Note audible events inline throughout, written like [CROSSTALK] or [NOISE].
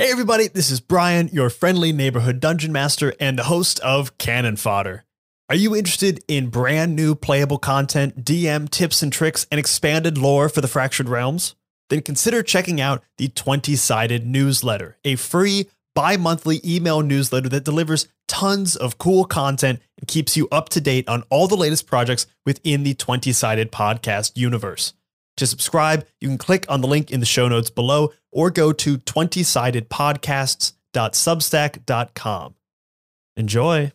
Hey, everybody, this is Brian, your friendly neighborhood dungeon master and the host of Cannon Fodder. Are you interested in brand new playable content, DM tips and tricks, and expanded lore for the Fractured Realms? Then consider checking out the 20 sided newsletter, a free bi monthly email newsletter that delivers tons of cool content and keeps you up to date on all the latest projects within the 20 sided podcast universe. To subscribe, you can click on the link in the show notes below or go to 20sidedpodcasts.substack.com. Enjoy.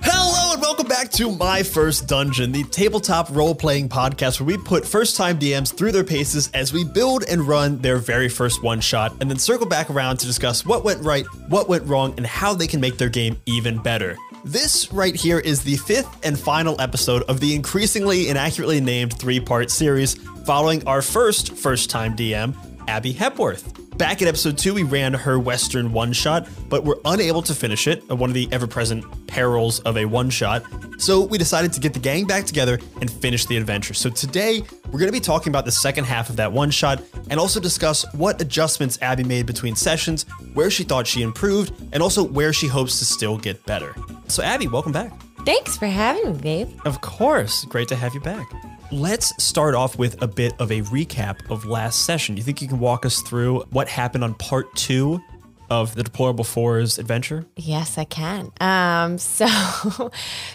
Hello and welcome back to My First Dungeon, the tabletop role playing podcast where we put first time DMs through their paces as we build and run their very first one shot, and then circle back around to discuss what went right, what went wrong, and how they can make their game even better. This right here is the fifth and final episode of the increasingly inaccurately named three part series following our first first time DM, Abby Hepworth. Back in episode two, we ran her Western one shot, but were unable to finish it, one of the ever present perils of a one shot. So we decided to get the gang back together and finish the adventure. So today, we're going to be talking about the second half of that one shot and also discuss what adjustments Abby made between sessions, where she thought she improved, and also where she hopes to still get better. So, Abby, welcome back. Thanks for having me, babe. Of course. Great to have you back. Let's start off with a bit of a recap of last session. Do you think you can walk us through what happened on part two of the Deplorable Fours adventure? Yes, I can. Um, [LAUGHS] so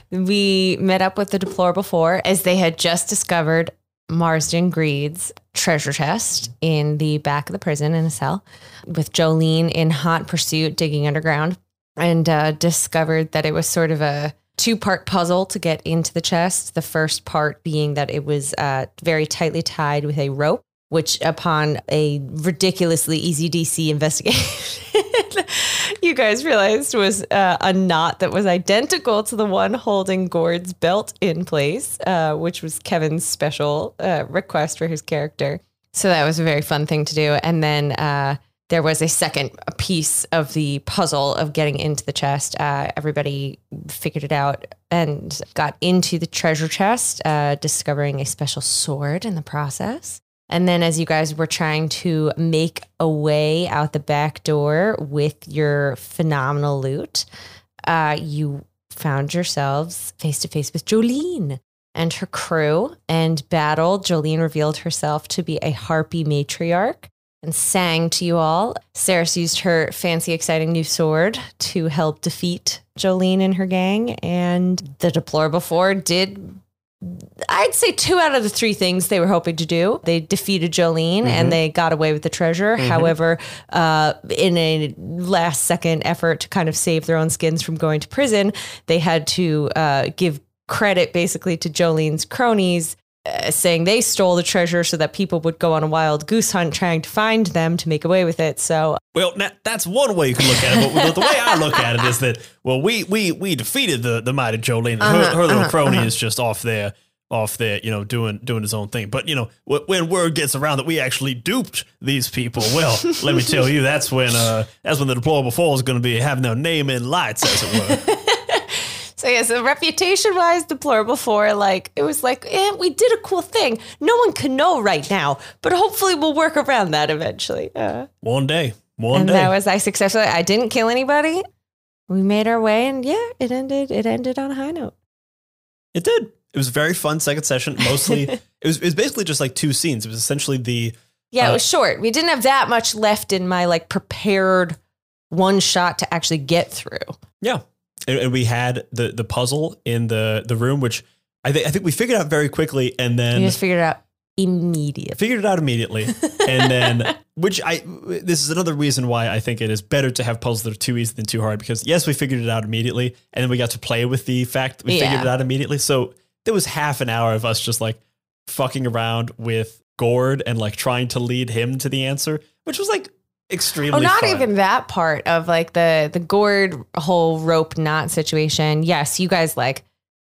we met up with the Deplorable Four as they had just discovered Marsden Greed's treasure chest in the back of the prison in a cell, with Jolene in hot pursuit digging underground, and uh, discovered that it was sort of a two part puzzle to get into the chest. The first part being that it was uh, very tightly tied with a rope, which, upon a ridiculously easy DC investigation, [LAUGHS] you guys realized was uh, a knot that was identical to the one holding Gord's belt in place, uh, which was Kevin's special uh, request for his character. So that was a very fun thing to do. And then uh, there was a second piece of the puzzle of getting into the chest. Uh, everybody figured it out and got into the treasure chest, uh, discovering a special sword in the process. And then, as you guys were trying to make a way out the back door with your phenomenal loot, uh, you found yourselves face to face with Jolene and her crew and battled. Jolene revealed herself to be a harpy matriarch and sang to you all. Saris used her fancy, exciting new sword to help defeat Jolene and her gang. And the Deplorable Four did, I'd say, two out of the three things they were hoping to do. They defeated Jolene and they got away with the treasure. However, uh, in a last second effort to kind of save their own skins from going to prison, they had to uh, give credit basically to Jolene's cronies Uh, saying they stole the treasure so that people would go on a wild goose hunt trying to find them to make away with it. So Well, na- that's one way you can look at it. But the way I look at it is that, well, we we we defeated the the mighty Jolene. Her, uh-huh, her little uh-huh, crony uh-huh. is just off there, off there, you know, doing doing his own thing. But you know, wh- when word gets around that we actually duped these people, well, let me tell you, that's when uh that's when the deplorable four is going to be having their name in lights, as it were. So yeah, so reputation wise, deplorable four like it was like, eh, we did a cool thing. No one can know right now, but hopefully we'll work around that eventually. Uh, one day, one and day. that was I successfully. I didn't kill anybody. We made our way, and yeah, it ended. It ended on a high note. It did. It was a very fun second session. Mostly, [LAUGHS] it was it was basically just like two scenes. It was essentially the Yeah, Uh, it was short. We didn't have that much left in my like prepared one shot to actually get through. Yeah, and, and we had the the puzzle in the the room, which I think I think we figured out very quickly, and then just figured it out immediately. figured it out immediately, [LAUGHS] and then which I this is another reason why I think it is better to have puzzles that are too easy than too hard because yes, we figured it out immediately, and then we got to play with the fact that we figured it out immediately. So there was half an hour of us just like fucking around with Gord and like trying to lead him to the answer, which was like extremely. Oh, not fun. even that part of like the the Gord whole rope knot situation. Yes, you guys like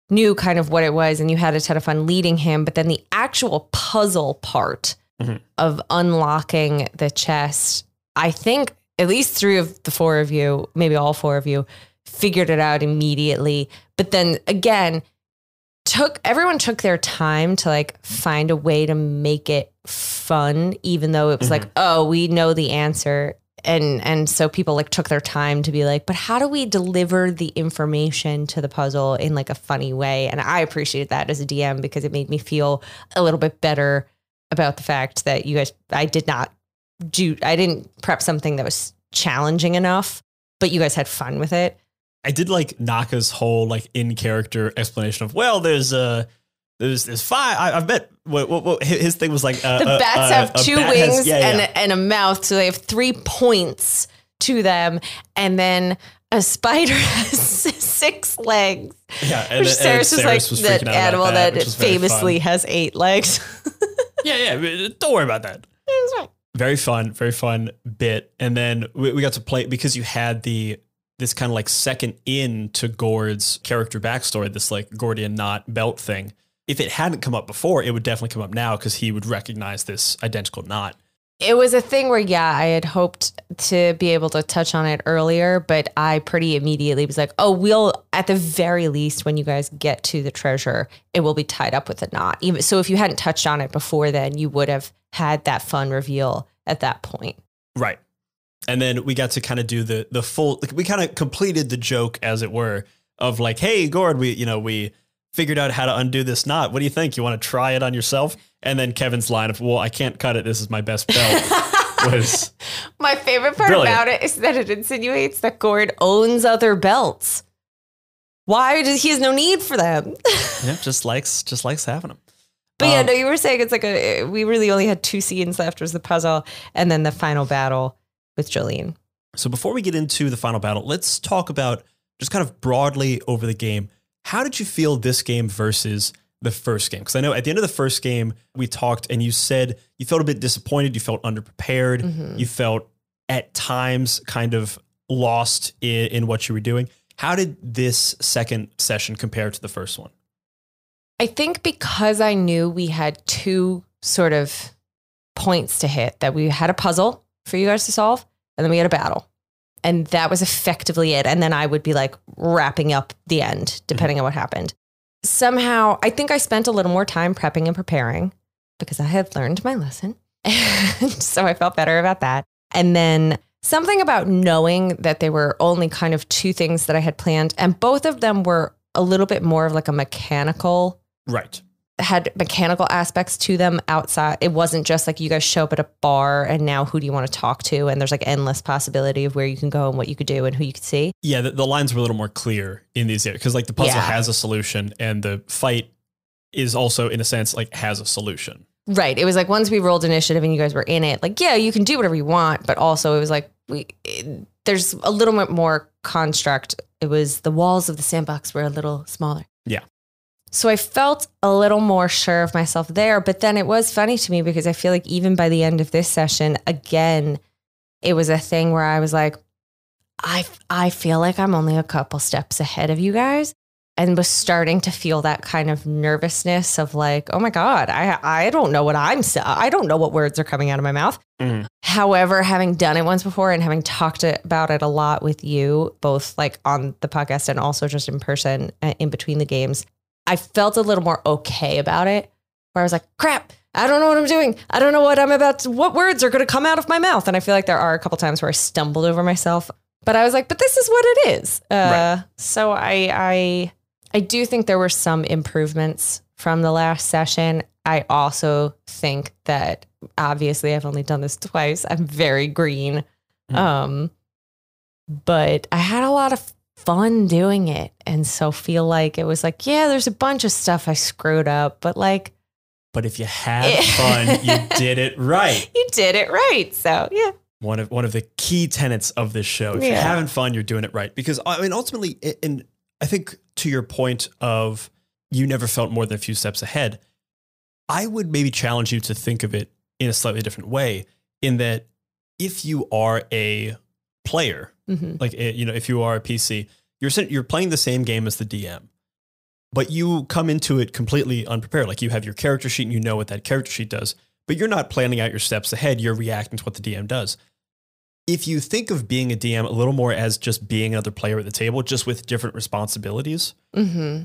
knew kind of what it was and you had a ton of fun leading him, but then the actual puzzle part Mhm. of unlocking the chest, I think at least three of the four of you, maybe all four of you, figured it out immediately. But then again, took everyone took their time to like find a way to make it fun, even though it was like, mm-hmm. oh, we know the answer. And and so people like took their time to be like, but how do we deliver the information to the puzzle in like a funny way? And I appreciated that as a DM because it made me feel a little bit better about the fact that you guys I did not do I didn't prep something that was challenging enough, but you guys had fun with it. I did like Naka's whole like in character explanation of well, there's uh there's there's five. I, I bet what, what, what his thing was like. Uh, The uh, bats uh, have a two bat has- wings yeah, and, yeah. and a mouth, so they have three points to them. And then a spider [LAUGHS] has six legs. yeah. And, Which and Sarah's was like was that animal that, was very famously has eight legs. [LAUGHS] Yeah, yeah. Don't worry about that. Very fun, very fun bit. And then we, we got to play because you had the this kind of like second in to Gord's character backstory, this like Gordian knot belt thing. If it hadn't come up before, it would definitely come up now because he would recognize this identical knot. it was a thing where, yeah, I had hoped to be able to touch on it earlier, but I pretty immediately was like, oh, we'll, at the very least, when you guys get to the treasure, it will be tied up with a knot. Even so, if you hadn't touched on it before then, you would have had that fun reveal at that point. Right. And then we got to kind of do the the full like we kind of completed the joke as it were of like, hey Gord, we you know, we figured out how to undo this knot. What do you think? You want to try it on yourself? And then Kevin's line of, well, I can't cut it. This is my best belt [LAUGHS] was My favorite part Brilliant. about it is that it insinuates that Gord owns other belts. Why does he has no need for them? [LAUGHS] yeah, just likes just likes having them. But yeah, Um, no, you were saying it's like a we really only had two scenes left was the puzzle and then the final battle with Jolene. So before we get into the final battle, let's talk about just kind of broadly over the game. How did you feel this game versus the first game? Because I know at the end of the first game, we talked and you said you felt a bit disappointed, you felt underprepared, Mhm. you felt at times kind of lost in, in what you were doing. How did this second session compare to the first one? I think because I knew we had two sort of points to hit that we had a puzzle for you guys to solve and then we had a battle. And that was effectively it. And then I would be like wrapping up the end, depending on what happened. Somehow, I think I spent a little more time prepping and preparing because I had learned my lesson. [LAUGHS] So I felt better about that. And then something about knowing that there were only kind of two things that I had planned, and both of them were a little bit more of like a mechanical Right. Had mechanical aspects to them outside. It wasn't just like you guys show up at a bar and now who do you want to talk to? And there's like endless possibility of where you can go and what you could do and who you could see. Yeah, the, the lines were a little more clear in these areas because like the puzzle Yeah. has a solution and the fight is also in a sense like has a solution. Right. It was like once we rolled initiative and you guys were in it, like, yeah, you can do whatever you want. But also it was like, we, it- there's a little bit more construct. It was the walls of the sandbox were a little smaller. Yeah. So I felt a little more sure of myself there. But then it was funny to me because I feel like even by the end of this session, again, it was a thing where I was like, I, I feel like I'm only a couple steps ahead of you guys and was starting to feel that kind of nervousness of like, oh my God, I, I don't know what I'm, I don't know what words are coming out of my mouth. Mhm. However, having done it once before and having talked about it a lot with you, both like on the podcast and also just in person uh, in between the games, I felt a little more okay about it. Where I was like, crap, I don't know what I'm doing. I don't know what I'm about to, what words are going to come out of my mouth. And I feel like there are a couple times where I stumbled over myself. But I was like, but this is what it is. Uh, Right. So I, I, I do think there were some improvements from the last session. I also think that obviously I've only done this twice. I'm very green. Mhm. Um, but I had a lot of fun doing it. And so feel like it was like, yeah, there's a bunch of stuff I screwed up, but like But if you had fun, you [LAUGHS] did it right. you did it right. So yeah. One of one of the key tenets of this show. If you're having fun, you're doing it right. Because I mean, ultimately, and I think to your point of you never felt more than a few steps ahead, I would maybe challenge you to think of it in a slightly different way. In that, if you are a player, hmm like eh, you know, if you are a PC, you're you're playing the same game as the DM, but you come into it completely unprepared. Like you have your character sheet and you know what that character sheet does, but you're not planning out your steps ahead. You're reacting to what the DM does. If you think of being a DM a little more as just being another player at the table, just with different responsibilities, hmm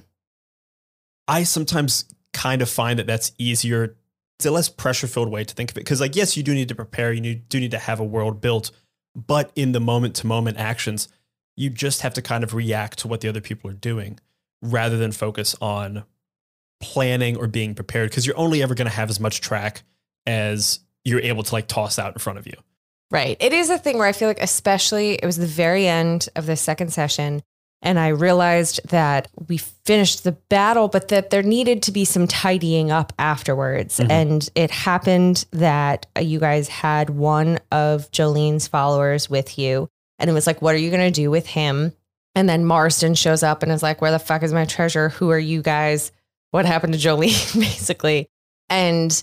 I sometimes kind of find that that's easier. It's a less pressure filled way to think of it. Because, like, yes, you do need to prepare, you do need to have a world built, but in the moment to moment actions, you just have to kind of react to what the other people are doing rather than focus on planning or being prepared because you're only ever going to have as much track as you're able to like toss out in front of you. Right. It is a thing where I feel like, especially, it was the very end of the second session. And I realized that we finished the battle, but that there needed to be some tidying up afterwards. Mhm. And it happened that you guys had one of Jolene's followers with you. And it was like, what are you going to do with him? And then Marston shows up and is like, where the fuck is my treasure? Who are you guys? What happened to Jolene, [LAUGHS] basically? And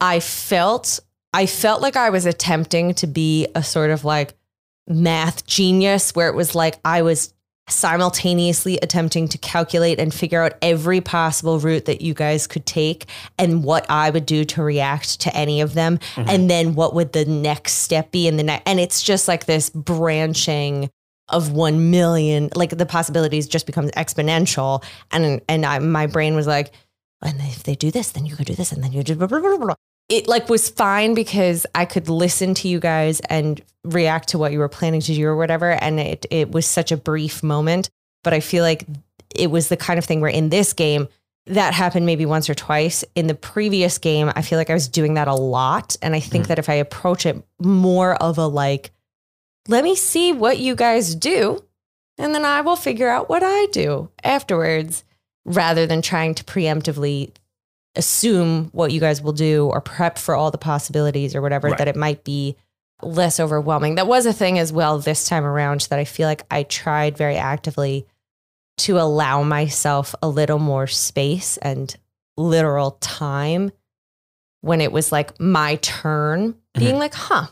I felt I felt like I was attempting to be a sort of like math genius where it was like I was simultaneously attempting to calculate and figure out every possible route that you guys could take and what I would do to react to any of them. Mm-hmm. And then what would the next step be in the next and it's just like this branching of 1 million like the possibilities just becomes exponential. And and I, my brain was like and if they do this then you could do this and then you do blah, blah, blah, blah. It like was fine because I could listen to you guys and react to what you were planning to do or whatever and it it was such a brief moment but I feel like it was the kind of thing where in this game that happened maybe once or twice in the previous game I feel like I was doing that a lot and I think Mhm. that if I approach it more of a like let me see what you guys do and then I will figure out what I do afterwards rather than trying to preemptively assume what you guys will do or prep for all the possibilities or whatever Right. that it might be less overwhelming. That was a thing as well this time around that I feel like I tried very actively to allow myself a little more space and literal time when it was like my turn mm-hmm. being like, huh,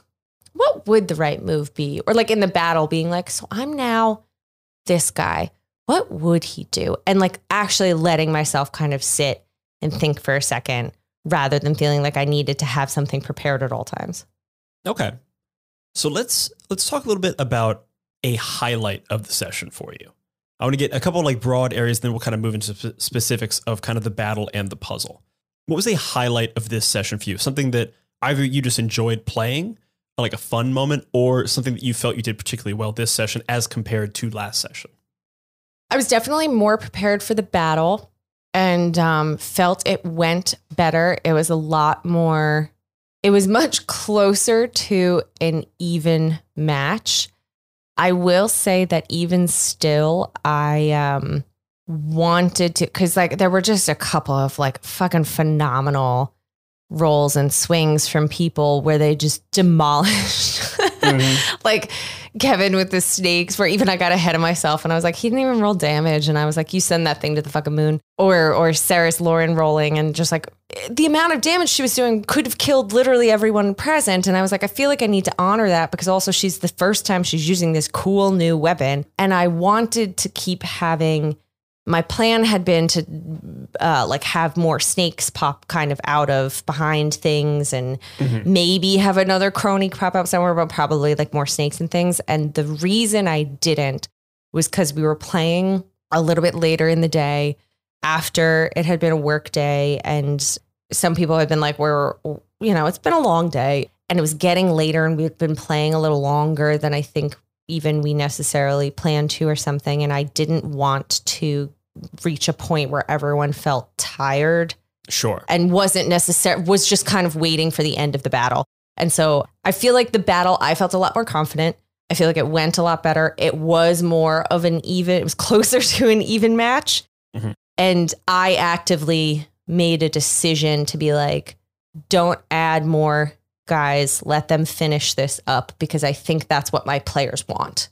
what would the right move be? Or like in the battle being like, so I'm now this guy. What would he do? And like actually letting myself kind of sit and think for a second rather than feeling like I needed to have something prepared at all times. Okay. So let's let's talk a little bit about a highlight of the session for you. I want to get a couple like broad areas, then we'll kind of move into sp- specifics of kind of the battle and the puzzle. What was a highlight of this session for you? Something that either you just enjoyed playing, like a fun moment, or something that you felt you did particularly well this session as compared to last session. I was definitely more prepared for the battle and um, felt it went better. It was a lot more, it was much [LAUGHS] closer to an even match. I will say that even still, I um, wanted to, because like there were just a couple of like fucking phenomenal rolls and swings from people where they just [LAUGHS] demolished. [LAUGHS] like Kevin with the snakes, where even I got ahead of myself and I was like, he didn't even roll damage. And I was like, you send that thing to the fucking moon. Or or Sarah's Lauren rolling and just like the amount of damage she was doing could have killed literally everyone present. And I was like, I feel like I need to honor that because also she's the first time she's using this cool new weapon. And I wanted to keep having my plan had been to uh, like have more snakes pop kind of out of behind things and maybe have another crony crop up somewhere, but probably like more snakes and things. And the reason I didn't was because we were playing a little bit later in the day after it had been a work day. And some people had been like, we're, you know, it's been a long day. And it was getting later and we'd been playing a little longer than I think even we necessarily planned to or something. And I didn't want to reach a point where everyone felt tired Sure. and wasn't necessary was just kind of waiting for the end of the battle. And so I feel like the battle I felt a lot more confident. I feel like it went a lot better. It was more of an even it was [LAUGHS] closer to an even match. Mhm. And I actively made a decision to be like don't add more guys, let them finish this up because I think that's what my players want.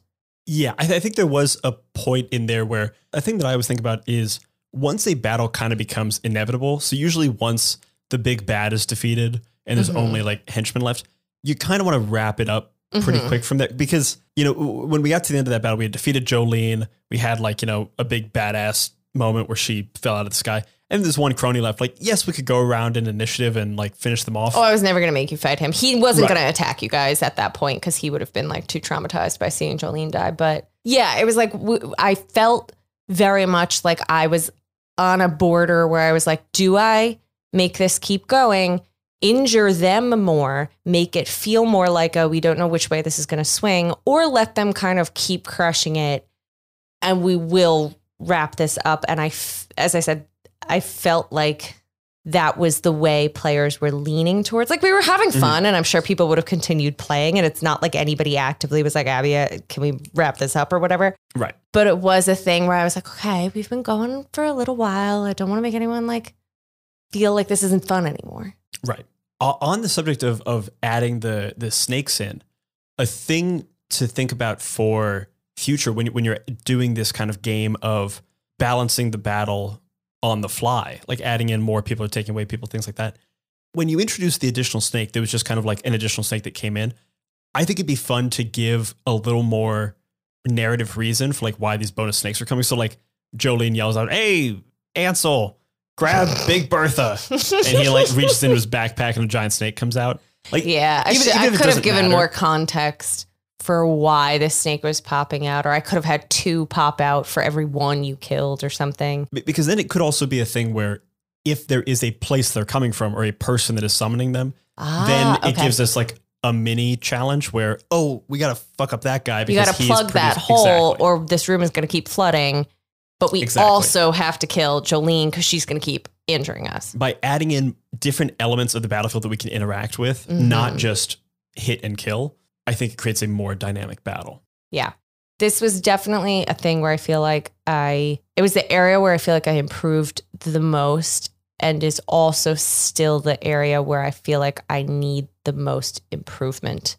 Yeah, I, th- I think there was a point in there where a thing that I always think about is once a battle kind of becomes inevitable. So usually once the big bad is defeated and there's Mhm. only like henchmen left, you kind of want to wrap it up pretty Mhm. quick from there because you know when we got to the end of that battle, we had defeated Jolene. We had like you know a big badass moment where she fell out of the sky, and there's one crony left. Like yes, we could go around in initiative and like finish them off. Oh, I was never going to make you fight him. He wasn't Right. going to attack you guys at that point because he would have been like too traumatized by seeing Jolene die. But yeah, it was like w- I felt very much like I was on a border where I was like, do I make this keep going, injure them more, make it feel more like a we don't know which way this is going to swing, or let them kind of keep crushing it and we will wrap this up. And I, f- as I said, I felt like that was the way players were leaning towards. Like we were having fun, and I'm sure people would have continued playing. And it's not like anybody actively was like, Abby, uh, can we wrap this up or whatever? Right. But it was a thing where I was like, okay, we've been going for a little while. I don't want to make anyone like feel like this isn't fun anymore. Right. On the subject of of adding the the snakes in, a thing to think about for future when you, when you're doing this kind of game of balancing the battle on the fly, like adding in more people or taking away people, things like that. When you introduce the additional snake, there was just kind of like an additional snake that came in. I think it'd be fun to give a little more narrative reason for like why these bonus snakes are coming. So like Jolene yells out, "Hey, Ansel, grab Big Bertha!" [LAUGHS] and he like reaches into his backpack and a giant snake comes out. Like Yeah, I, Even- should, even I could have given matter. more context for why the snake was popping out, or I could have had two pop out for every one you killed or something. Because then it could also be a thing where if there is a place they're coming from or a person that is summoning them, Ah, then it okay. gives us like a mini challenge where oh we gotta fuck up that guy Because you got to plug that hole, Exactly. or this room is going to keep flooding. But we Exactly. also have to kill Jolene because she's going to keep injuring us. by adding in different elements of the battlefield that we can interact with, Mhm. not just hit and kill. I think it creates a more dynamic battle. Yeah. This was definitely a thing where I feel like I, it was the area where I feel like I improved the most and is also still the area where I feel like I need the most improvement,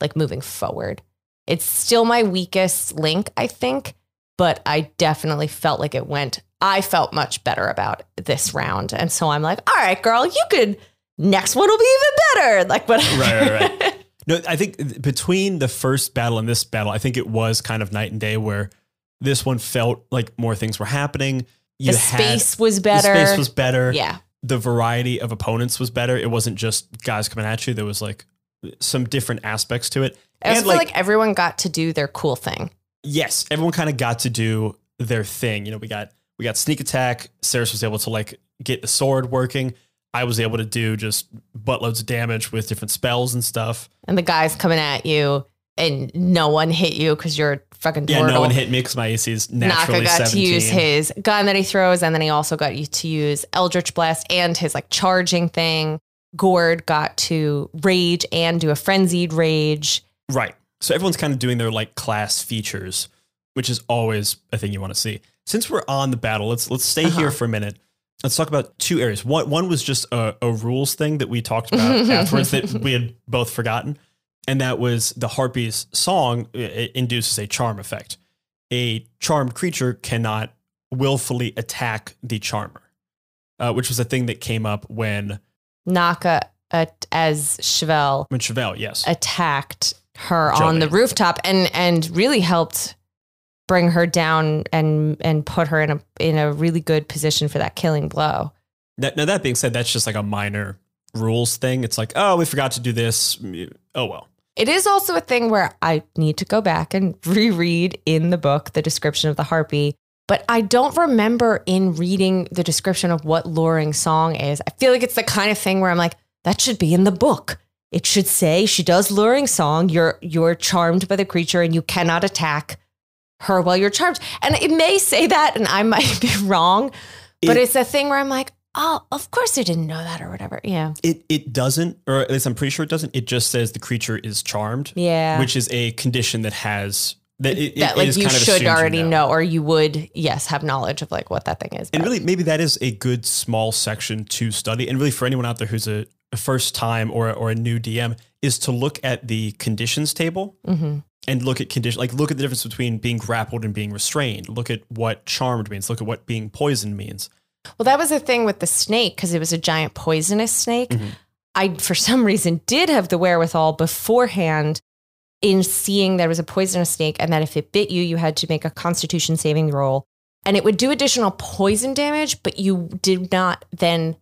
like moving forward. It's still my weakest link, I think, but I definitely felt like it went, I felt much better about this round. And so I'm like, all right, girl, you could, next one will be even better. Like, whatever. Right, right, right. [LAUGHS] No, I think between the first battle and this battle, I think it was kind of night and day where this one felt like more things were happening. You the had- space was the better. space was better. yeah. The variety of opponents was better. It wasn't just guys coming at you. There was like some different aspects to it. I And, feel like- like everyone got to do their cool thing. yes, everyone kind of got to do their thing. You know, we got we got sneak attack. Saris was able to like get the sword working. I was able to do just buttloads of damage with different spells and stuff. And the guys coming at you and no one hit you because you're fucking Yeah, turtle. no one hit me because my AC is naturally Naka got 17. to use his gun that he throws, and then he also got you to use Eldritch Blast and his like charging thing. Gord got to rage and do a frenzied rage. Right. So everyone's kind of doing their like class features, which is always a thing you want to see. Since we're on the battle, let's let's stay here Uh-huh. for a minute. Let's talk about two areas. One one was just a, a rules thing that we talked about [LAUGHS] afterwards that we had both forgotten, and that was the harpy's song induces a charm effect. A charmed creature cannot willfully attack the charmer, uh, which was a thing that came up when Naka uh, as Chevelle when Chevelle, yes, attacked her on the rooftop and and really helped bring her down and and put her in a in a really good position for that killing blow. That, now that being said, that's just like a minor rules thing. It's like, oh, we forgot to do this. Oh well. It is also a thing where I need to go back and [LAUGHS] reread in the book the description of the harpy, but I don't remember in reading the description of what luring song is. I feel like it's the kind of thing where I'm like, that should be in the book. It should say she does luring song. You're you're charmed by the creature and you cannot attack her while you're charmed. And it may say that, and I might be [LAUGHS] wrong, but It- it's a thing where I'm like, oh, of course I didn't know that or whatever. Yeah. It it doesn't, or at least I'm pretty sure it doesn't. It just says the creature is charmed, Yeah. which is a condition that has that it, it like is you kind of should already know. or you would yes have knowledge of like what that thing is And but- really, maybe that is a good small section to study. And really, for anyone out there who's a, a first time or or a new DM, is to look at the conditions table Mhm. And look at condition, like look at the difference between being grappled and being restrained. Look at what charmed means. Look at what being poisoned means. well that was the thing with the snake because it was a giant poisonous snake Mhm. i for some reason did have the wherewithal beforehand in seeing there was a poisonous snake and that if it bit you you had to make a constitution saving roll and it would do additional poison damage but you did not then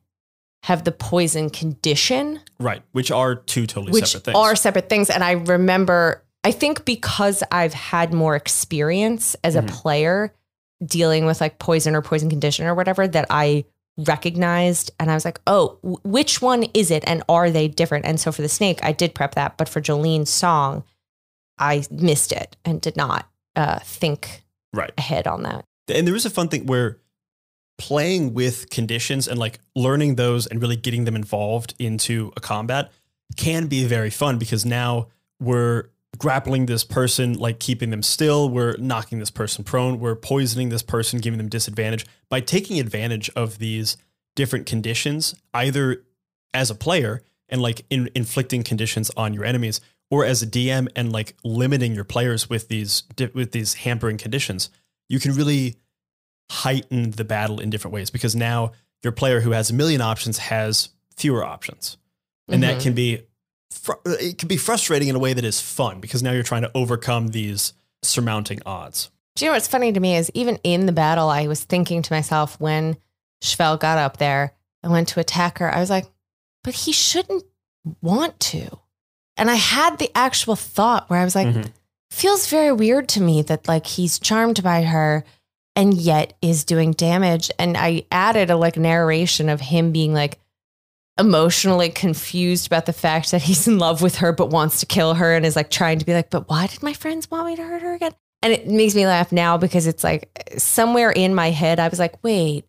have the poison condition Right, which are two totally which separate things. are separate things. And I remember, I think because I've had more experience as Mhm. a player, dealing with like poison or poison condition or whatever that I recognized and I was like, oh, w- which one is it and are they different? And so for the snake, I did prep that, but for Jolene's song, I missed it and did not uh, think Right. ahead on that. And there is a fun thing where playing with conditions and like learning those and really getting them involved into a combat can be very fun because now we're grappling this person, like keeping them still. We're knocking this person prone. We're poisoning this person, giving them disadvantage. By taking advantage of these different conditions, either as a player and like in, inflicting conditions on your enemies, or as a DM and like limiting your players with these with these hampering conditions, you can really heighten the battle in different ways because now your player who has a million options has fewer options, and that Mhm. can be fr- it can be frustrating in a way that is fun because now you're trying to overcome these surmounting odds. Do you know what's funny to me is even in the battle, I was thinking to myself when Chevelle got up there and went to attack her, I was like, but he shouldn't want to. And I had the actual thought where I was like, Mhm. feels very weird to me that like he's charmed by her and yet is doing damage. And I added a like narration of him being like emotionally confused about the fact that he's in love with her but wants to kill her and is like trying to be like, but why did my friends want me to hurt her again? And it makes me laugh now because it's like somewhere in my head, I was like, wait,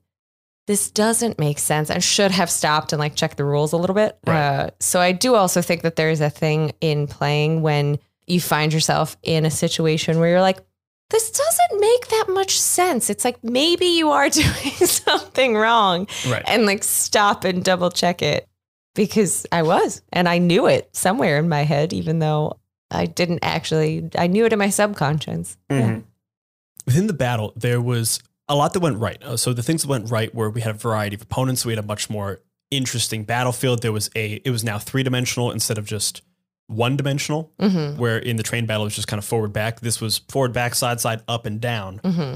this doesn't make sense. I should have stopped and like checked the rules a little bit. Right. Uh, so I do also think that there is a thing in playing when you find yourself in a situation where you're like, this doesn't make that much sense. It's like maybe you are [LAUGHS] doing something wrong Right. and like stop and double check it because I was and I knew it somewhere in my head, even though I didn't actually, I knew it in my subconscious. Yeah. Mhm. Within the battle, there was a lot that went right. Uh, So the things that went right were we had a variety of opponents. We had a much more interesting battlefield. There was a it was now three dimensional instead of just one dimensional. Mm-hmm. Where in the train battle it was just kind of forward back. This was forward back side side up and down, Mm-hmm.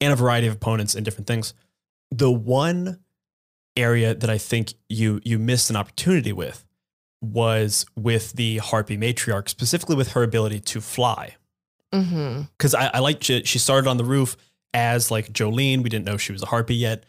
and a variety of opponents and different things. The one area that I think you you missed an opportunity with was with the Harpy matriarch, specifically with her ability to fly Mm-hmm. because I, I liked she, she started on the roof as like Jolene. We didn't know she was a harpy yet,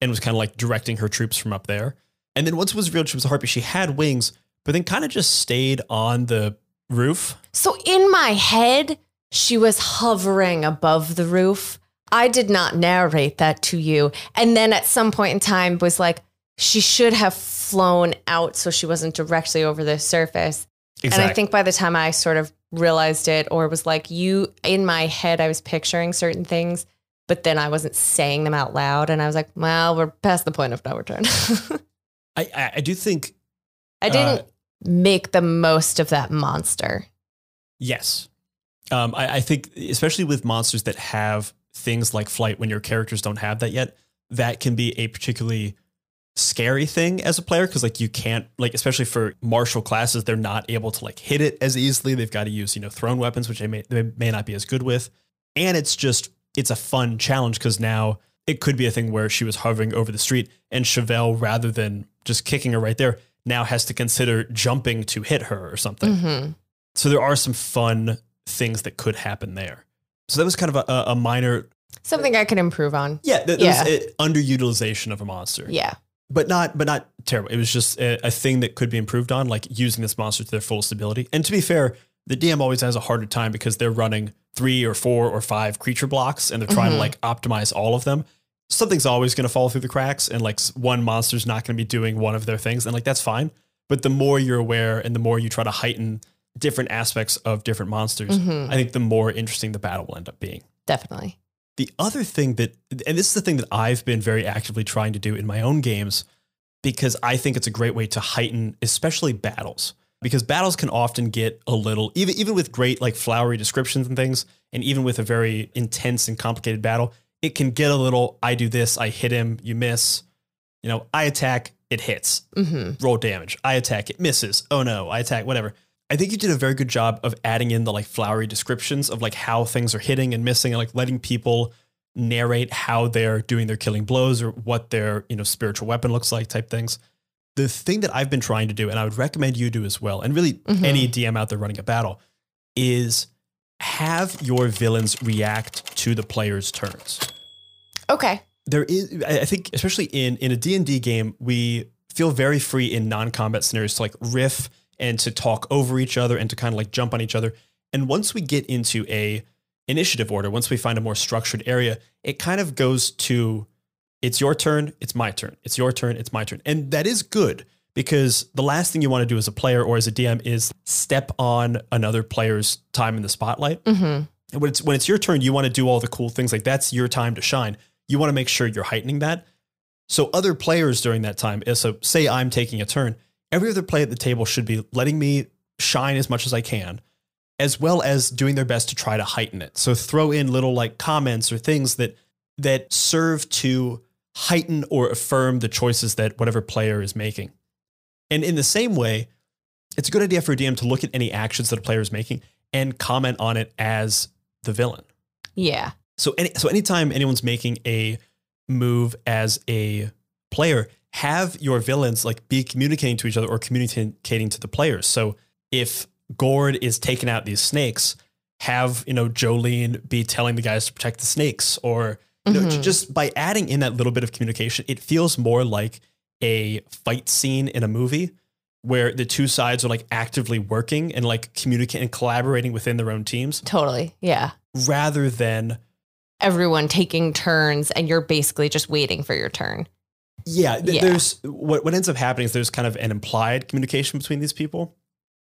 and was kind of like directing her troops from up there. And then once it was revealed she was a harpy, she had wings, but then kind of just stayed on the roof. So in my head, she was hovering above the roof. I did not narrate that to you. And then at some point in time was like, she should have flown out so she wasn't directly over the surface. And I think by the time I sort of realized it or was like, you in my head, I was picturing certain things, but then I wasn't saying them out loud. And I was like, well, we're past the point of no return. [LAUGHS] I, I I do think I didn't uh, make the most of that monster. yes. Um, I, I think especially with monsters that have things like flight when your characters don't have that yet, that can be a particularly scary thing as a player because like you can't like especially for martial classes they're not able to like hit it as easily they've got to use you know thrown weapons which they may they may not be as good with and it's just it's a fun challenge because now it could be a thing where she was hovering over the street and Chevelle rather than just kicking her right there now has to consider jumping to hit her or something hmm so there are some fun things that could happen there so that was kind of a, a- minor Something I can improve on. yeah that Yeah. was underutilization of a monster Yeah. but not but not terrible. It was just a, a thing that could be improved on, like using this monster to their fullest ability. And to be fair, the DM always has a harder time because they're running three or four or five creature blocks and they're trying Mhm. to like optimize all of them. Something's always going to fall through the cracks, and like one monster's not going to be doing one of their things, and like that's fine. But the more you're aware and the more you try to heighten different aspects of different monsters, Mhm. I think the more interesting the battle will end up being. Definitely. The other thing that, and this is the thing that I've been very actively trying to do in my own games, because I think it's a great way to heighten, especially battles. Because battles can often get a little, even even with great like flowery descriptions and things, and even with a very intense and complicated battle, it can get a little. I do this, I hit him, you miss. You know, I attack, it hits, hmm roll damage. I attack, it misses. Oh no, I attack, whatever. I think you did a very good job of adding in the like flowery descriptions of like how things are hitting and missing and like letting people narrate how they're doing their killing blows or what their, you know, spiritual weapon looks like type things. The thing that I've been trying to do, and I would recommend you do as well, and really Mhm. any DM out there running a battle, is have your villains react to the player's turns. Okay. there is I think especially in in a D&D game we feel very free in non-combat scenarios to like riff and to talk over each other and to kind of like jump on each other and once we get into a initiative order once we find a more structured area it kind of goes to it's your turn it's my turn it's your turn it's my turn and that is good because the last thing you want to do as a player or as a DM is step on another player's time in the spotlight Mm-hmm. and when it's when it's your turn, you want to do all the cool things. Like that's your time to shine. You want to make sure you're heightening that. So other players during that time, uh, so say I'm taking a turn, every other player at the table should be letting me shine as much as I can, as well as doing their best to try to heighten it. So throw in little like comments or things that that serve to heighten or affirm the choices that whatever player is making. And in the same way, it's a good idea for a DM to look at any actions that a player is making and comment on it as the villain. Yeah. So any so anytime anyone's making a move as a player, have your villains like be communicating to each other or communicating to the players. So if Gord is taking out these snakes, have you know Jolene be telling the guys to protect the snakes, or you know, j- Mhm. just by adding in that little bit of communication, it feels more like a fight scene in a movie where the two sides are like actively working and like communicating and collaborating within their own teams Totally. Yeah. rather than Everyone taking turns and you're basically just waiting for your turn. Yeah, th- Yeah. there's what what ends up happening is there's kind of an implied communication between these people.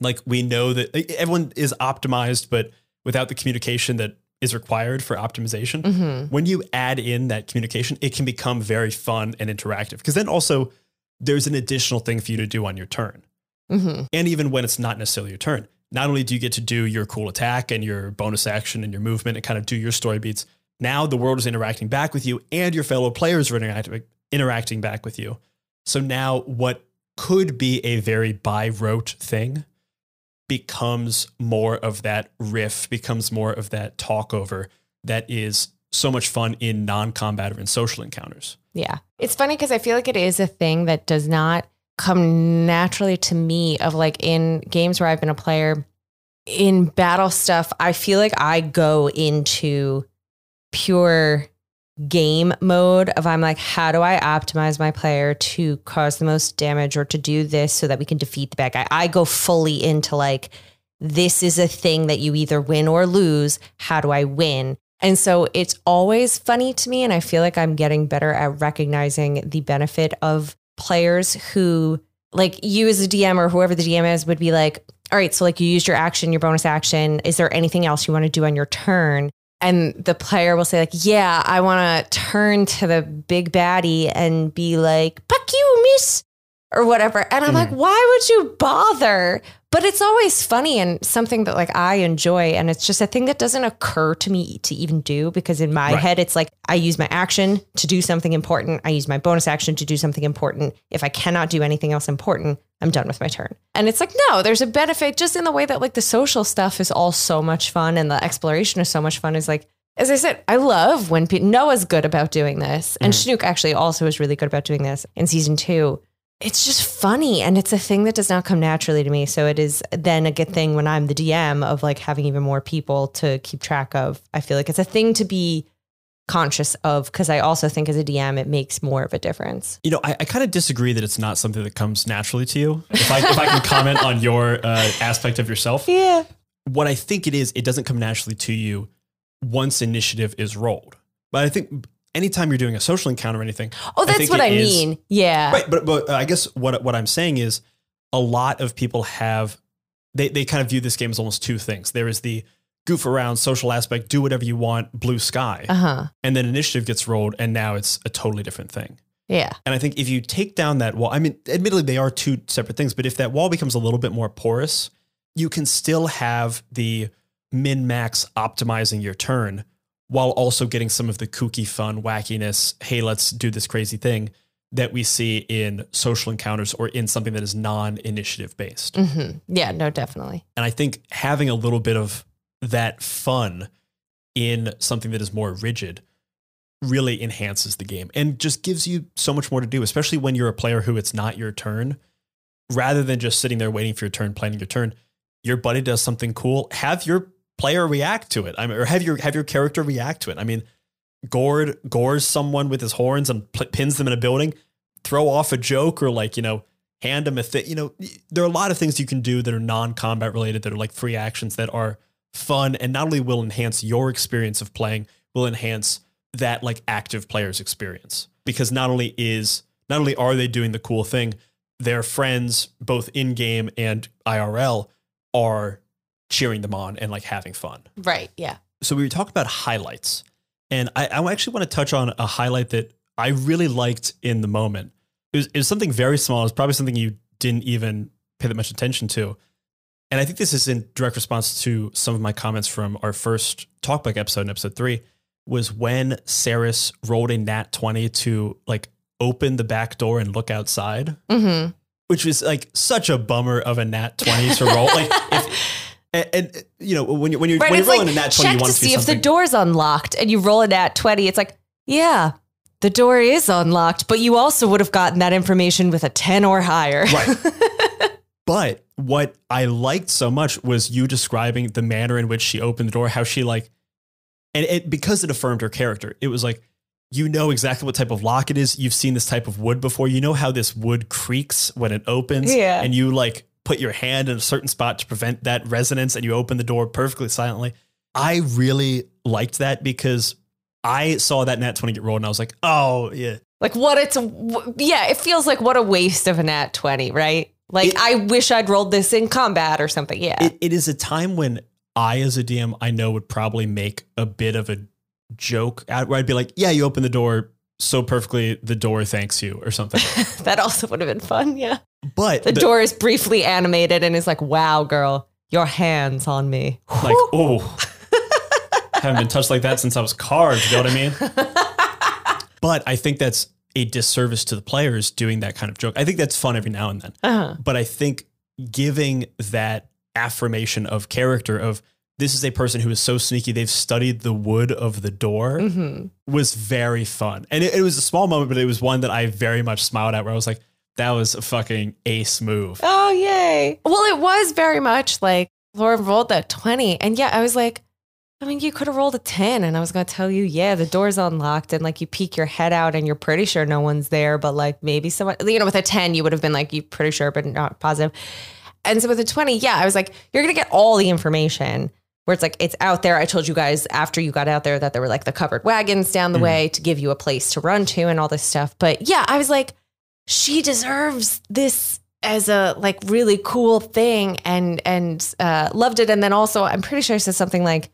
Like we know that like, everyone is optimized, but without the communication that is required for optimization. Mm-hmm. When you add in that communication, it can become very fun and interactive. Because then also there's an additional thing for you to do on your turn. Mm-hmm. And even when it's not necessarily your turn, not only do you get to do your cool attack and your bonus action and your movement and kind of do your story beats, now the world is interacting back with you and your fellow players are interacting, interacting back with you. So now what could be a very by rote thing becomes more of that riff, becomes more of that talk over that is so much fun in non combative and social encounters. Yeah. It's funny because I feel like it is a thing that does not come naturally to me of like in games where I've been a player in battle stuff, I feel like I go into pure game mode of I'm like, how do I optimize my player to cause the most damage or to do this so that we can defeat the bad guy? I go fully into like, this is a thing that you either win or lose. How do I win? And so it's always funny to me. And I feel like I'm getting better at recognizing the benefit of players who, like you as a DM or whoever the DM is, would be like, all right, so like you used your action, your bonus action. Is there anything else you want to do on your turn? And the player will say, like, yeah, I want to turn to the big baddie and be like, fuck you, miss, or whatever. And I'm mm. like, why would you bother? But it's always funny and something that like I enjoy. And it's just a thing that doesn't occur to me to even do because in my Right. head, it's like I use my action to do something important. I use my bonus action to do something important. If I cannot do anything else important, I'm done with my turn. And it's like, no, there's a benefit just in the way that like the social stuff is all so much fun and the exploration is so much fun. Is like, as I said, I love when Noah's good about doing this. And mm-hmm. Schnook actually also is really good about doing this in season two it's just funny and it's a thing that does not come naturally to me so it is then a good thing when i'm the dm of like having even more people to keep track of i feel like it's a thing to be conscious of because i also think as a dm it makes more of a difference You know, I, I kind of disagree that it's not something that comes naturally to you. If I, if I can comment on your uh, aspect of yourself, yeah what I think it is, it doesn't come naturally to you once initiative is rolled. But I think anytime you're doing a social encounter or anything, oh that's think what i is- mean yeah right? But but uh, I guess what what I'm saying is, a lot of people have they they kind of view this game as almost two things. There is the goof around social aspect, do whatever you want, blue sky, uh-huh and then initiative gets rolled, and now it's a totally different thing. yeah And I think if you take down that wall, I mean, admittedly, they are two separate things, but if that wall becomes a little bit more porous, you can still have the min max optimizing your turn while also getting some of the kooky fun wackiness. Hey, let's do this crazy thing that we see in social encounters or in something that is non initiative based. hmm yeah no definitely And I think having a little bit of that fun in something that is more rigid really enhances the game and just gives you so much more to do, especially when you're a player who it's not your turn. Rather than just sitting there waiting for your turn, planning your turn, your buddy does something cool. Have your player react to it. I mean, or have your have your character react to it. I mean, Gord gores someone with his horns and pins them in a building, throw off a joke or like, you know, hand him a thing. You know, there are a lot of things you can do that are non-combat related that are like free actions that are fun and not only will enhance your experience of playing, will enhance that like active player's experience. Because not only is not only are they doing the cool thing, their friends, both in game and IRL, are cheering them on and like having fun. Right. Yeah. So we were talking about highlights, and I, I actually want to touch on a highlight that I really liked in the moment. It was, it was something very small. It's probably something you didn't even pay that much attention to. And I think this is in direct response to some of my comments from our first talkback episode in episode three, was when Cerys rolled a nat 20 to like open the back door and look outside, Mm-hmm. which was like such a bummer of a nat 20 to roll. like, if, [LAUGHS] and, and you know, when you're, when you're, Right. when you're rolling like a nat 20, check you to want it to be see if the door's unlocked, and you roll a nat twenty. It's like, yeah, the door is unlocked, but you also would have gotten that information with a ten or higher. Right. [LAUGHS] but what I liked so much was you describing the manner in which she opened the door, how she like, and it because it affirmed her character. It was like you know exactly what type of lock it is. You've seen this type of wood before. You know how this wood creaks when it opens. Yeah. And you like put your hand in a certain spot to prevent that resonance, and you open the door perfectly silently. I really liked that because I saw that nat twenty get rolled, and I was like, oh yeah. Like what it's yeah, it feels like what a waste of a nat 20, right? Like It- I wish I'd rolled this in combat or something. Yeah. it, it is a time when I, as a DM, I know would probably make a bit of a joke out where I'd be like, "Yeah, you open the door so perfectly, the door thanks you" or something. [LAUGHS] that also would have been fun, yeah. But The, the- door is briefly animated and is like, "Wow, girl, your hands on me." like, [LAUGHS] oh, haven't been touched like that since I was carved. You know what I mean? [LAUGHS] but I think that's a disservice to the players doing that kind of joke. I think that's fun every now and then. Uh-huh. but I think giving that affirmation of character of this is a person who is so sneaky they've studied the wood of the door Mhm. was very fun and it, it was a small moment but it was one that I very much smiled at where I was like that was a fucking ace move Oh, yay. Well, it was very much like Laura rolled that 20. And yeah, I was like, I mean, you could have rolled a 10 and I was going to tell you, yeah, the door's unlocked and like you peek your head out and you're pretty sure no one's there, but like maybe someone, you know, with a 10, you would have been like, you pretty sure, but not positive. And so with a 20, yeah, I was like, you're going to get all the information where it's like, it's out there. I told you guys after you got out there that there were like the covered wagons down the mm. way to give you a place to run to and all this stuff. But yeah, I was like, she deserves this as a like really cool thing and and uh, loved it. And then also, I'm pretty sure I said something like,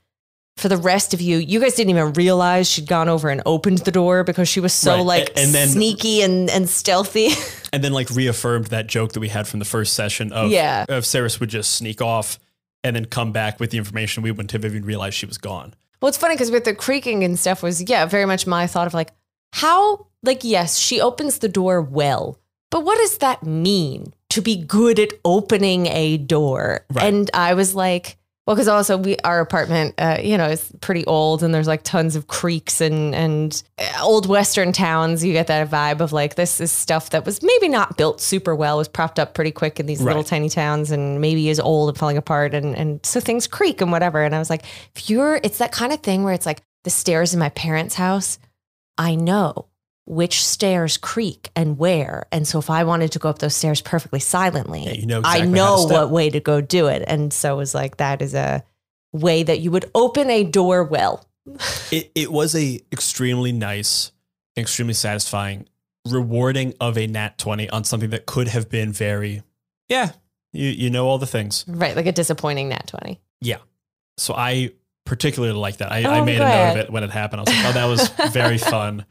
for the rest of you, you guys didn't even realize she'd gone over and opened the door because she was so Right. like A- and then- sneaky and and stealthy. [LAUGHS] and then like reaffirmed that joke that we had from the first session of Yeah. of Ceres would just sneak off and then come back with the information we wouldn't have even realized she was gone Well, it's funny because with the creaking and stuff was, yeah, very much my thought of like, how, like, yes, she opens the door well, but what does that mean to be good at opening a door? Right. And I was like, well, because also we our apartment, uh, you know, is pretty old, and there's like tons of creaks and and uh, old western towns. You get that vibe of like this is stuff that was maybe not built super well, was propped up pretty quick in these little tiny towns, and maybe is old and falling apart, and and so things creak and whatever. And I was like, if you're, it's that kind of thing where it's like the stairs in my parents' house. I know which stairs creak and where, and so if I wanted to go up those stairs perfectly silently, Yeah, you know I exactly to know what way to go do it. And so it was like that is a way that you would open a door well. [LAUGHS] it, it was a extremely nice, extremely satisfying, rewarding of a nat 20 on something that could have been very, yeah, you, you know all the things. Right, like a disappointing nat 20. Yeah. So I particularly like that. I, Oh, I made a note of it when it happened. I was like, oh, that was very [LAUGHS] fun.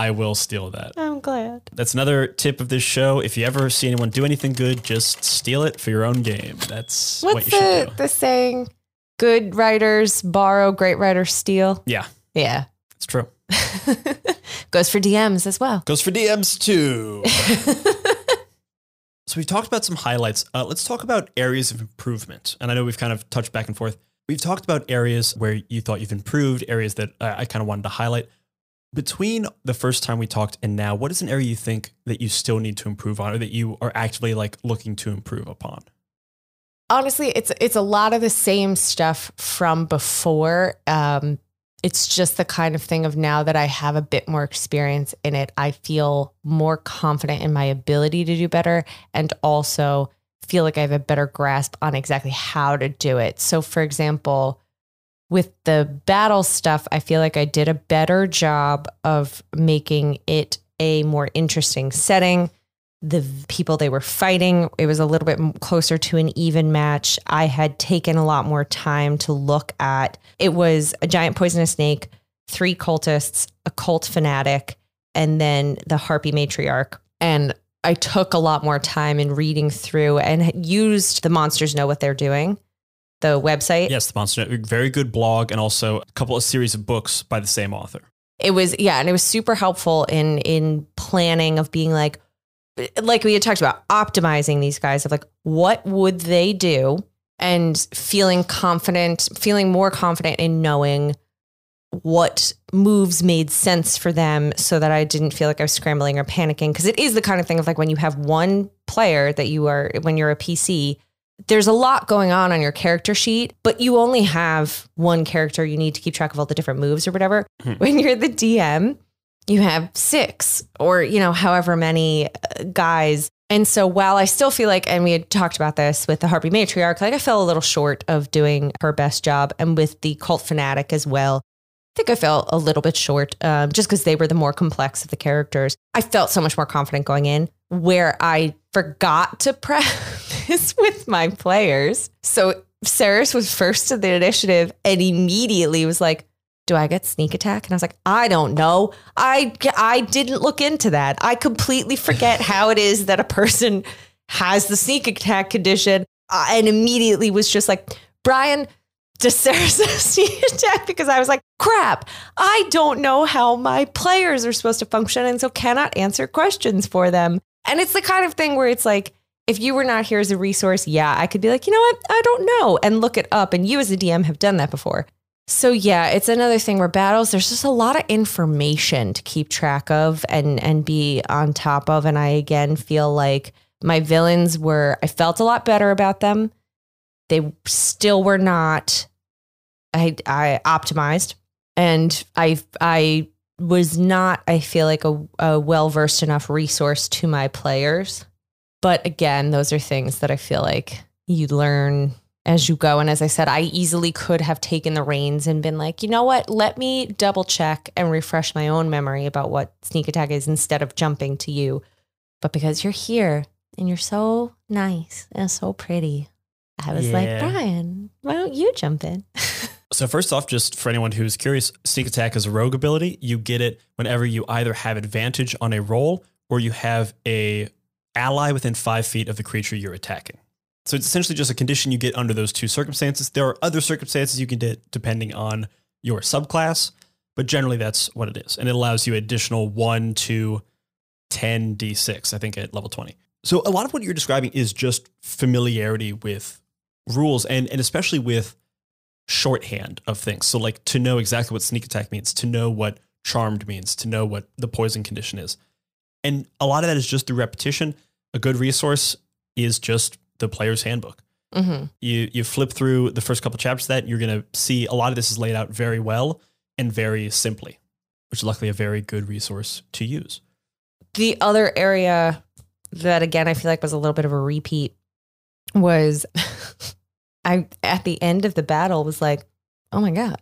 I will steal that. I'm glad. That's another tip of this show. If you ever see anyone do anything good, just steal it for your own game. That's what you the, should do. the saying? Good writers borrow, great writers steal. Yeah, Yeah. it's true. [LAUGHS] Goes for DMs as well. Goes for DMs too. [LAUGHS] so we've talked about some highlights. Uh, let's talk about areas of improvement. And I know we've kind of touched back and forth. We've talked about areas where you thought you've improved, areas that uh, I kind of wanted to highlight. Between the first time we talked and now, what is an area you think that you still need to improve on, or that you are actively like looking to improve upon? honestly it's it's a lot of the same stuff from before um it's just the kind of thing of now that I have a bit more experience in it, I feel more confident in my ability to do better and also feel like I have a better grasp on exactly how to do it. So, for example, with the battle stuff, I feel like I did a better job of making it a more interesting setting. The people they were fighting, it was a little bit closer to an even match. I had taken a lot more time to look at it was a giant poisonous snake, three cultists, a cult fanatic, and then the harpy matriarch. And I took a lot more time in reading through and used the monsters know what they're doing the website. Yes, the Monster Network. Very good blog and also a couple of series of books by the same author. It was yeah, and it was super helpful in in planning of being like like we had talked about optimizing these guys of like what would they do and feeling confident, feeling more confident in knowing what moves made sense for them so that I didn't feel like I was scrambling or panicking because it is the kind of thing of like when you have one player that you are when you're a PC there's a lot going on on your character sheet, but you only have one character. You need to keep track of all the different moves or whatever. Hmm. When you're the DM, you have six or, you know, however many uh, guys. And so while I still feel like, and we had talked about this with the Harpy Matriarch, like I fell a little short of doing her best job and with the Cult Fanatic as well. I think I felt a little bit short um, just because they were the more complex of the characters. I felt so much more confident going in where I forgot to practice [LAUGHS] with my players. So Saris was first to the initiative and immediately was like, do I get sneak attack? And I was like, I don't know. I I didn't look into that. I completely forget [LAUGHS] how it is that a person has the sneak attack condition, uh, and immediately was just like, Brian, does Sarah [LAUGHS] sneak attack? Because I was like, crap, I don't know how my players are supposed to function, and so cannot answer questions for them. And it's the kind of thing where it's like, if you were not here as a resource, yeah, I could be like, you know what? I don't know, and look it up. And you as a DM have done that before. So yeah, it's another thing where battles, there's just a lot of information to keep track of and and be on top of. And I again feel like my villains were I felt a lot better about them. They still were not I I optimized and I I was not, I feel like, a, a well versed enough resource to my players. But again, those are things that I feel like you learn as you go. And as I said, I easily could have taken the reins and been like, you know what? Let me double check and refresh my own memory about what sneak attack is instead of jumping to you. But because you're here and you're so nice and so pretty, I was yeah. like, Brian, why don't you jump in? [LAUGHS] So first off, just for anyone who's curious, sneak attack is a rogue ability. You get it whenever you either have advantage on a roll or you have a ally within five feet of the creature you're attacking. So it's essentially just a condition you get under those two circumstances. There are other circumstances you can get depending on your subclass, but generally that's what it is. And it allows you additional one to 10 d6, I think at level 20. So a lot of what you're describing is just familiarity with rules and, and especially with shorthand of things. So like to know exactly what sneak attack means, to know what charmed means, to know what the poison condition is. And a lot of that is just through repetition. A good resource is just the player's handbook. Mm-hmm. You you flip through the first couple chapters of that, you're gonna see a lot of this is laid out very well and very simply, which is luckily a very good resource to use. The other area that again I feel like was a little bit of a repeat was [LAUGHS] I at the end of the battle was like, oh my god,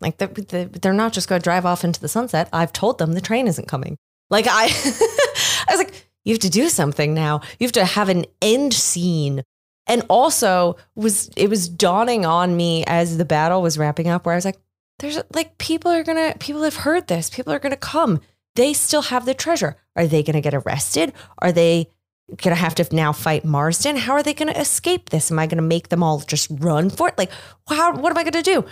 like the, the, they're not just going to drive off into the sunset. I've told them the train isn't coming. Like I, [LAUGHS] I was like, you have to do something now. You have to have an end scene. And also was it was dawning on me as the battle was wrapping up, where I was like, there's like people are gonna people have heard this. People are gonna come. They still have the treasure. Are they gonna get arrested? Are they to have to now fight Marsden? How are they to escape this? Am I to make them all just run for it? Like, how, what am I to do?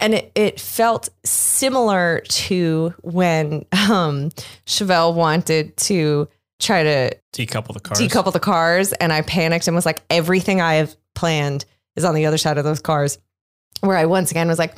And it, it felt similar to when um, Chevelle wanted to try to decouple the cars. Decouple the cars. And I panicked and was like, everything I have planned is on the other side of those cars. Where I once again was like,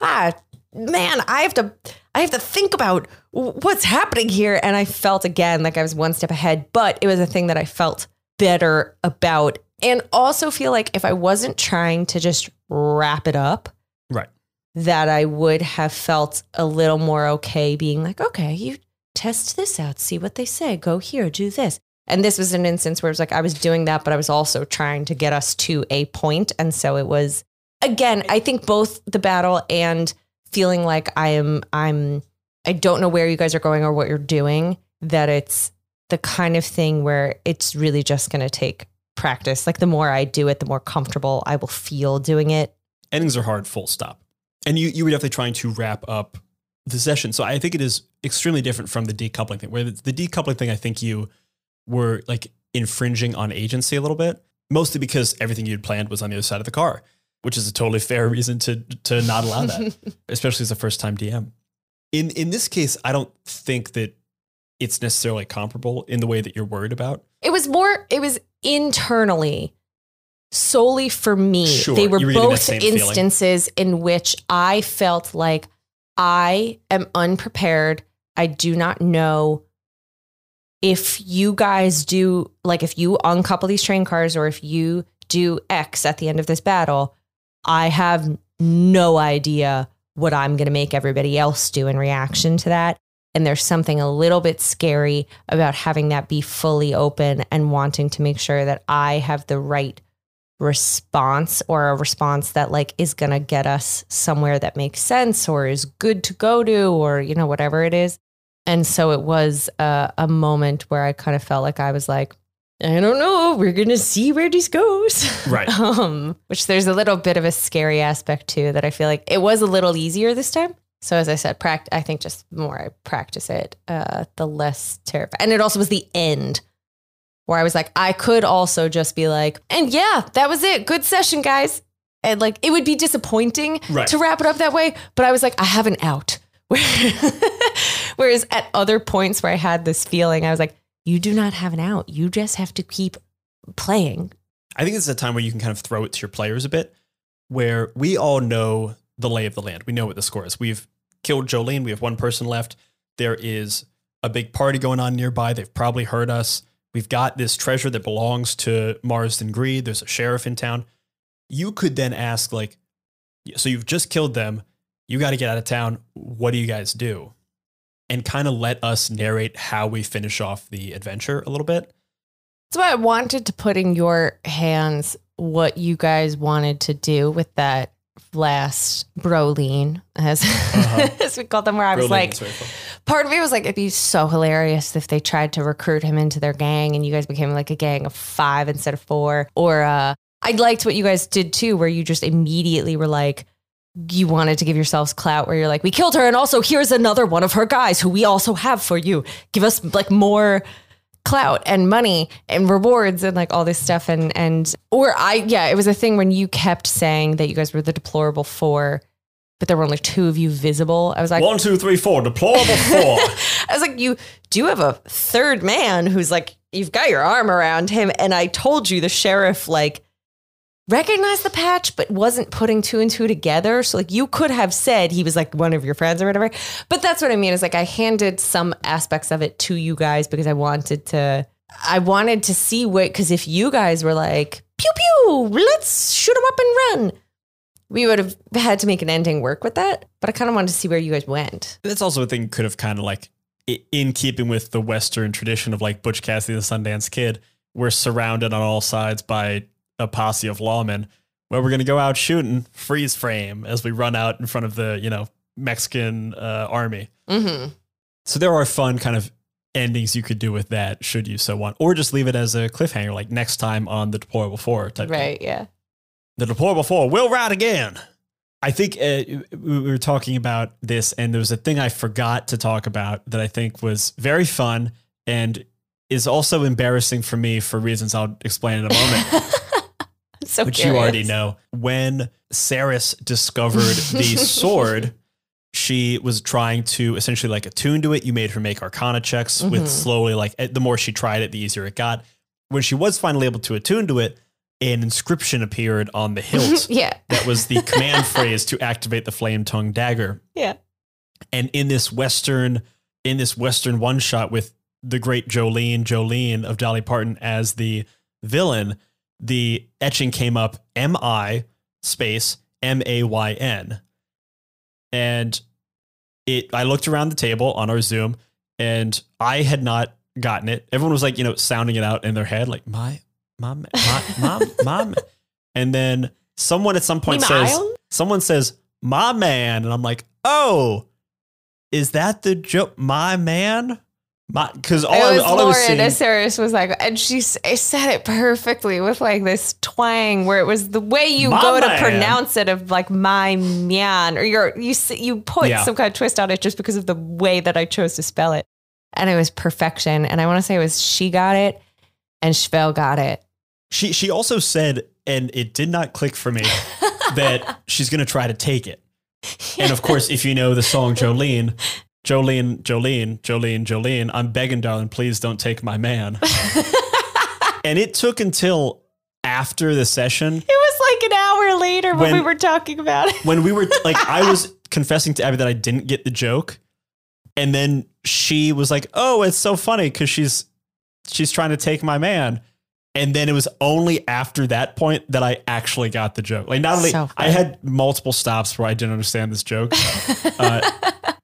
ah, man, I have to I have to think about what's happening here. And I felt again like I was one step ahead, but it was a thing that I felt better about. And also feel like if I wasn't trying to just wrap it up, right. that I would have felt a little more okay being like, okay, you test this out, see what they say, go here, do this. And this was an instance where it was like I was doing that, but I was also trying to get us to a point. And so it was again, I think both the battle and feeling like I am I'm I don't know where you guys are going or what you're doing, that it's the kind of thing where it's really just gonna take practice. Like the more I do it, the more comfortable I will feel doing it. Endings are hard, full stop. And you you were definitely trying to wrap up the session. So I think it is extremely different from the decoupling thing, where the, the decoupling thing I think you were like infringing on agency a little bit, mostly because everything you'd planned was on the other side of the car, which is a totally fair [LAUGHS] reason to to not allow that, [LAUGHS] especially as a first time DM. In in this case, I don't think that it's necessarily comparable in the way that you're worried about. It was more, it was internally solely for me. Sure, they were were both same feeling. instances in which I felt like I am unprepared. I do not know if you guys do, like, if you uncouple these train cars or if you do X at the end of this battle, I have no idea what I'm going to make everybody else do in reaction to that. And there's something a little bit scary about having that be fully open and wanting to make sure that I have the right response or a response that like is going to get us somewhere that makes sense or is good to go to or you know whatever it is. And so it was a, a moment where I kind of felt like I was like I don't know. We're gonna see where this goes. [LAUGHS] Right. um, which there's a little bit of a scary aspect too that I feel like it was a little easier this time. So as I said, pract- I think just the more I practice it, uh, the less terrified. And it also was the end where I was like, I could also just be like, and yeah, that was it. Good session, guys. And like, it would be disappointing Right. to wrap it up that way. But I was like, I have an out. [LAUGHS] Whereas at other points where I had this feeling, I was like, you do not have an out. You just have to keep playing. I think it's a time where you can kind of throw it to your players a bit, where we all know the lay of the land. We know what the score is. We've killed Jolene. We have one person left. There is a big party going on nearby. They've probably heard us. We've got this treasure that belongs to Marsden Greed. There's a sheriff in town. You could then ask, like, so you've just killed them. You got to get out of town. What do you guys do? And kind of let us narrate how we finish off the adventure a little bit. That's why I wanted to put in your hands what you guys wanted to do with that last broline, as, Uh-huh. [LAUGHS] as we called them, where I was like, is very fun. part of me was like, it'd be so hilarious if they tried to recruit him into their gang and you guys became like a gang of five instead of four. Or uh, I liked what you guys did too, where you just immediately were like, you wanted to give yourselves clout where you're like, we killed her, and also here's another one of her guys who we also have for you. Give us like more clout and money and rewards and like all this stuff. And and or I yeah, it was a thing when you kept saying that you guys were the deplorable four, but there were only two of you visible. I was like, One, two, three, four. Deplorable four. [LAUGHS] I was like, you do have a third man who's like, you've got your arm around him. And I told you the sheriff like recognized the patch, but wasn't putting two and two together. So like you could have said he was like one of your friends or whatever. But that's what I mean is like I handed some aspects of it to you guys because I wanted to I wanted to see what because if you guys were like, pew pew, let's shoot him up and run. We would have had to make an ending work with that, but I kind of wanted to see where you guys went. That's also a thing could have kind of like, in keeping with the Western tradition of like Butch Cassidy and the Sundance Kid, we're surrounded on all sides by a posse of lawmen. Where we're going to go out shooting, freeze frame as we run out in front of the you know Mexican uh, army. Mm-hmm. So there are fun kind of endings you could do with that, should you so want, or just leave it as a cliffhanger, like next time on the Deplorable Four type. thing. Right. Yeah. The Deplorable Four will ride again. I think uh, we were talking about this, and there was a thing I forgot to talk about that I think was very fun and is also embarrassing for me for reasons I'll explain in a moment, [LAUGHS] so which you already know. When Saris discovered the [LAUGHS] sword, she was trying to essentially like attune to it. You made her make arcana checks with Mhm. slowly, like eh, the more she tried it, the easier it got. When she was finally able to attune to it, an inscription appeared on the [LAUGHS] hilt yeah. that was the command [LAUGHS] phrase to activate the flame tongue dagger. Yeah. And in this western, in this western one shot with the great Jolene, Jolene of Dolly Parton as the villain, the etching came up M I space M A Y N. and it I looked around the table on our Zoom and I had not gotten it. Everyone was like, you know, sounding it out in their head, like my mom, my mom, mom. [LAUGHS] And then someone at some point says, someone says, my man. And I'm like, oh, is that the joke? My man? My, cause all, it I, was all I was seeing, was like, and she said it perfectly with like this twang, where it was the way you go to pronounce it of like my man, or you're you you put Yeah. some kind of twist on it just because of the way that I chose to spell it, and it was perfection. And I want to say it was she got it, and Chevelle got it. she, she also said, and it did not click for me, [LAUGHS] that she's going to try to take it. And of course, if you know the song Jolene, Jolene, Jolene, Jolene, Jolene, I'm begging, darling, please don't take my man. [LAUGHS] and it took until after the session It was like an hour later when, When- we were talking about it. when we were like, I [LAUGHS] was confessing to Abby that I didn't get the joke. And then she was like, oh, it's so funny because she's she's trying to take my man. And then it was only after that point that I actually got the joke. Like not only So I had multiple stops where I didn't understand this joke, [LAUGHS] uh,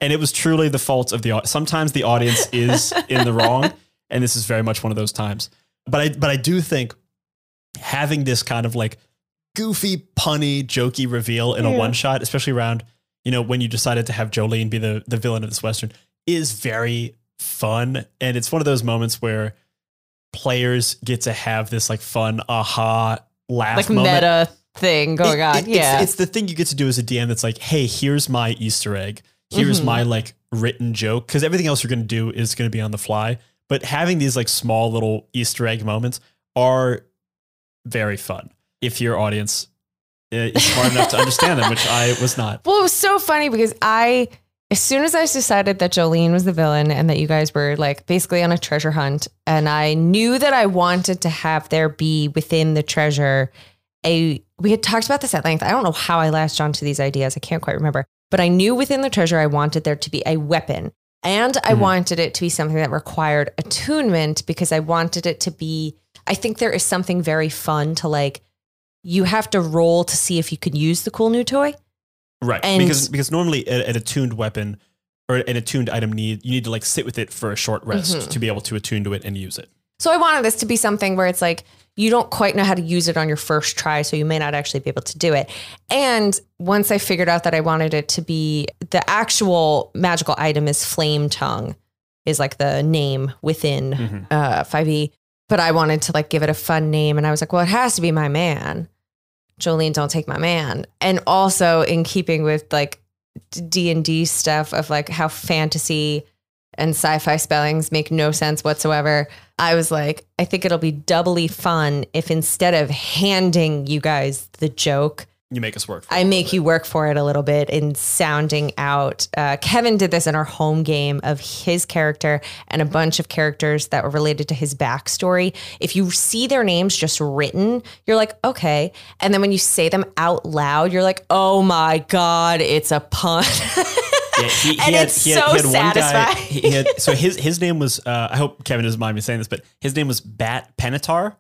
and it was truly the fault of the. Sometimes the audience is [LAUGHS] in the wrong, and this is very much one of those times. But I but I do think having this kind of like goofy, punny, jokey reveal in a one shot, especially around you know when you decided to have Jolene be the the villain of this western, is very fun, and it's one of those moments where players get to have this like fun aha laugh Like moment. meta thing going It- on. it- it's- yeah. It's, the thing you get to do as a DM that's like, hey, here's my Easter egg. Here's Mhm. my like written joke. Cause everything else you're going to do is going to be on the fly. But having these like small little Easter egg moments are very fun if your audience uh, is smart enough to [LAUGHS] understand them, which I was not. Well, it was so funny because I, as soon as I decided that Jolene was the villain and that you guys were like basically on a treasure hunt, and I knew that I wanted to have there be within the treasure a, we had talked about this at length. I don't know how I latched onto these ideas. I can't quite remember, but I knew within the treasure I wanted there to be a weapon. And I Mhm. wanted it to be something that required attunement because I wanted it to be, I think there is something very fun to like, you have to roll to see if you could use the cool new toy. Right. And- because because normally a- an attuned weapon or an attuned item need you need to like sit with it for a short rest Mhm. to be able to attune to it and use it. So I wanted this to be something where it's like you don't quite know how to use it on your first try, so you may not actually be able to do it. And once I figured out that I wanted it to be the actual magical item is flame tongue, is like the name within Mhm. uh 5e. But I wanted to like give it a fun name, and I was like, well, it has to be my man. Jolene, don't take my man. And also in keeping with like D and D stuff of like how fantasy and sci-fi spellings make no sense whatsoever. I was like, I think it'll be doubly fun if instead of handing you guys the joke, You make us work. For it. I make you work for it a little bit in sounding out. Uh, Kevin did this in our home game of his character and a bunch of characters that were related to his backstory. If you see their names just written, you're like, okay. And then when you say them out loud, you're like, oh my God, it's a pun. [LAUGHS] Yeah, he, he And had, it's he had, so he had guy. satisfying. He had, so his his name was. Uh, I hope Kevin doesn't mind me saying this, but his name was Bat Penatar,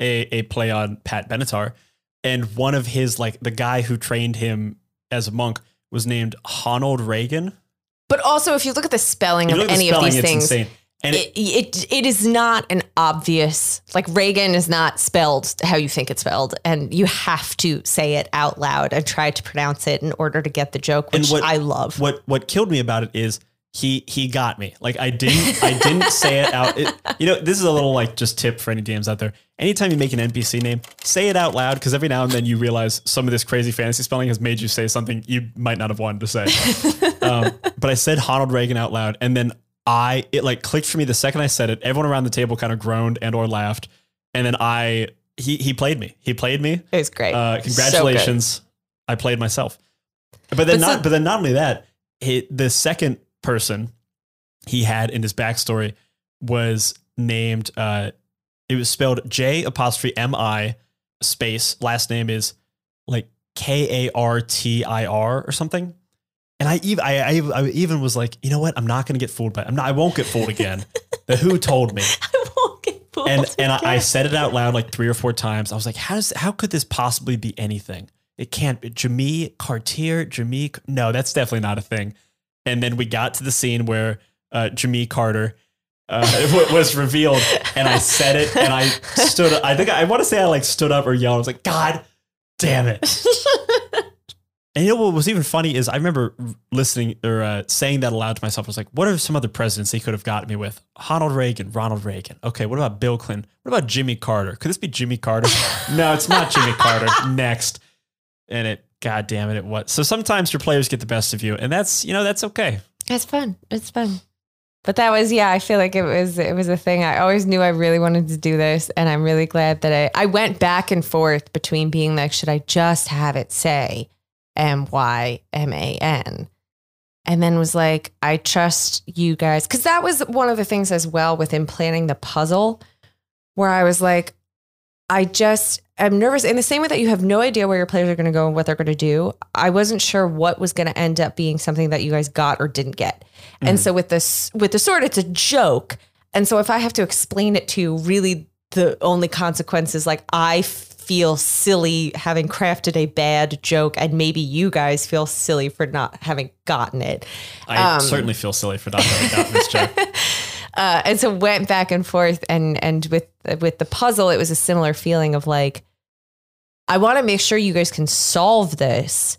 a a play on Pat Benatar, and one of his like the guy who trained him as a monk was named Honnold Reagan. but also, if you look at the spelling of look at the any of these things, insane. And it, it, it it is not an obvious like Reagan is not spelled how you think it's spelled, and you have to say it out loud and try to pronounce it in order to get the joke, And which what- I love. what what killed me about it is he he got me. Like I didn't I didn't [LAUGHS] say it out. It, you know, this is a little like just tip for any DMs out there. Anytime you make an NPC name, say it out loud because every now and then you realize some of this crazy fantasy spelling has made you say something you might not have wanted to say. [LAUGHS] um, but I said Honnold Reagan out loud, and then I it like clicked for me the second I said it. Everyone around the table kind of groaned and or laughed, and then I he he played me. He played me. It was great. Uh, So congratulations. I played myself. But then But not so- but then not only that, he, the second person he had in his backstory was named uh it was spelled J apostrophe M I space last name is like K A R T I R or something. And I even I, I, I even was like, you know what? I'm not going to get fooled by. I'm not. I won't get fooled again. [LAUGHS] the Who told me [LAUGHS] I won't get fooled and and I, I said it out loud like three or four times. I was like, how does how could this possibly be anything? it can't be Jamie Cartier, Jamie. No, that's definitely not a thing. And then we got to the scene where uh, Jamie Carter uh, [LAUGHS] was revealed, and I said it, and I stood. I think I want to say I like stood up or yelled. I was like, God damn it. And you know what was even funny is I remember listening or uh, saying that aloud to myself. I was like, what are some other presidents he could have gotten me with? Ronald Reagan, Ronald Reagan. Okay, what about Bill Clinton? What about Jimmy Carter? Could this be Jimmy Carter? [LAUGHS] no, it's not Jimmy Carter. Next. And it, God damn it, it was. So sometimes your players get the best of you, and that's, you know, that's okay. It's fun. It's fun. But that was yeah, I feel like it was it was a thing. I always knew I really wanted to do this and I'm really glad that I I went back and forth between being like should I just have it say M Y M A N. And then was like, I trust you guys. Cause that was one of the things as well within planning the puzzle, where I was like, I just am nervous in the same way that you have no idea where your players are going to go and what they're going to do. I wasn't sure what was going to end up being something that you guys got or didn't get. Mm-hmm. And so with this, with the sword, it's a joke. And so if I have to explain it to you, really the only consequences, like I feel silly having crafted a bad joke, and maybe you guys feel silly for not having gotten it. I um, certainly feel silly for not having gotten this joke. [LAUGHS] Uh, and so went back and forth, and and with with the puzzle, it was a similar feeling of like, I want to make sure you guys can solve this,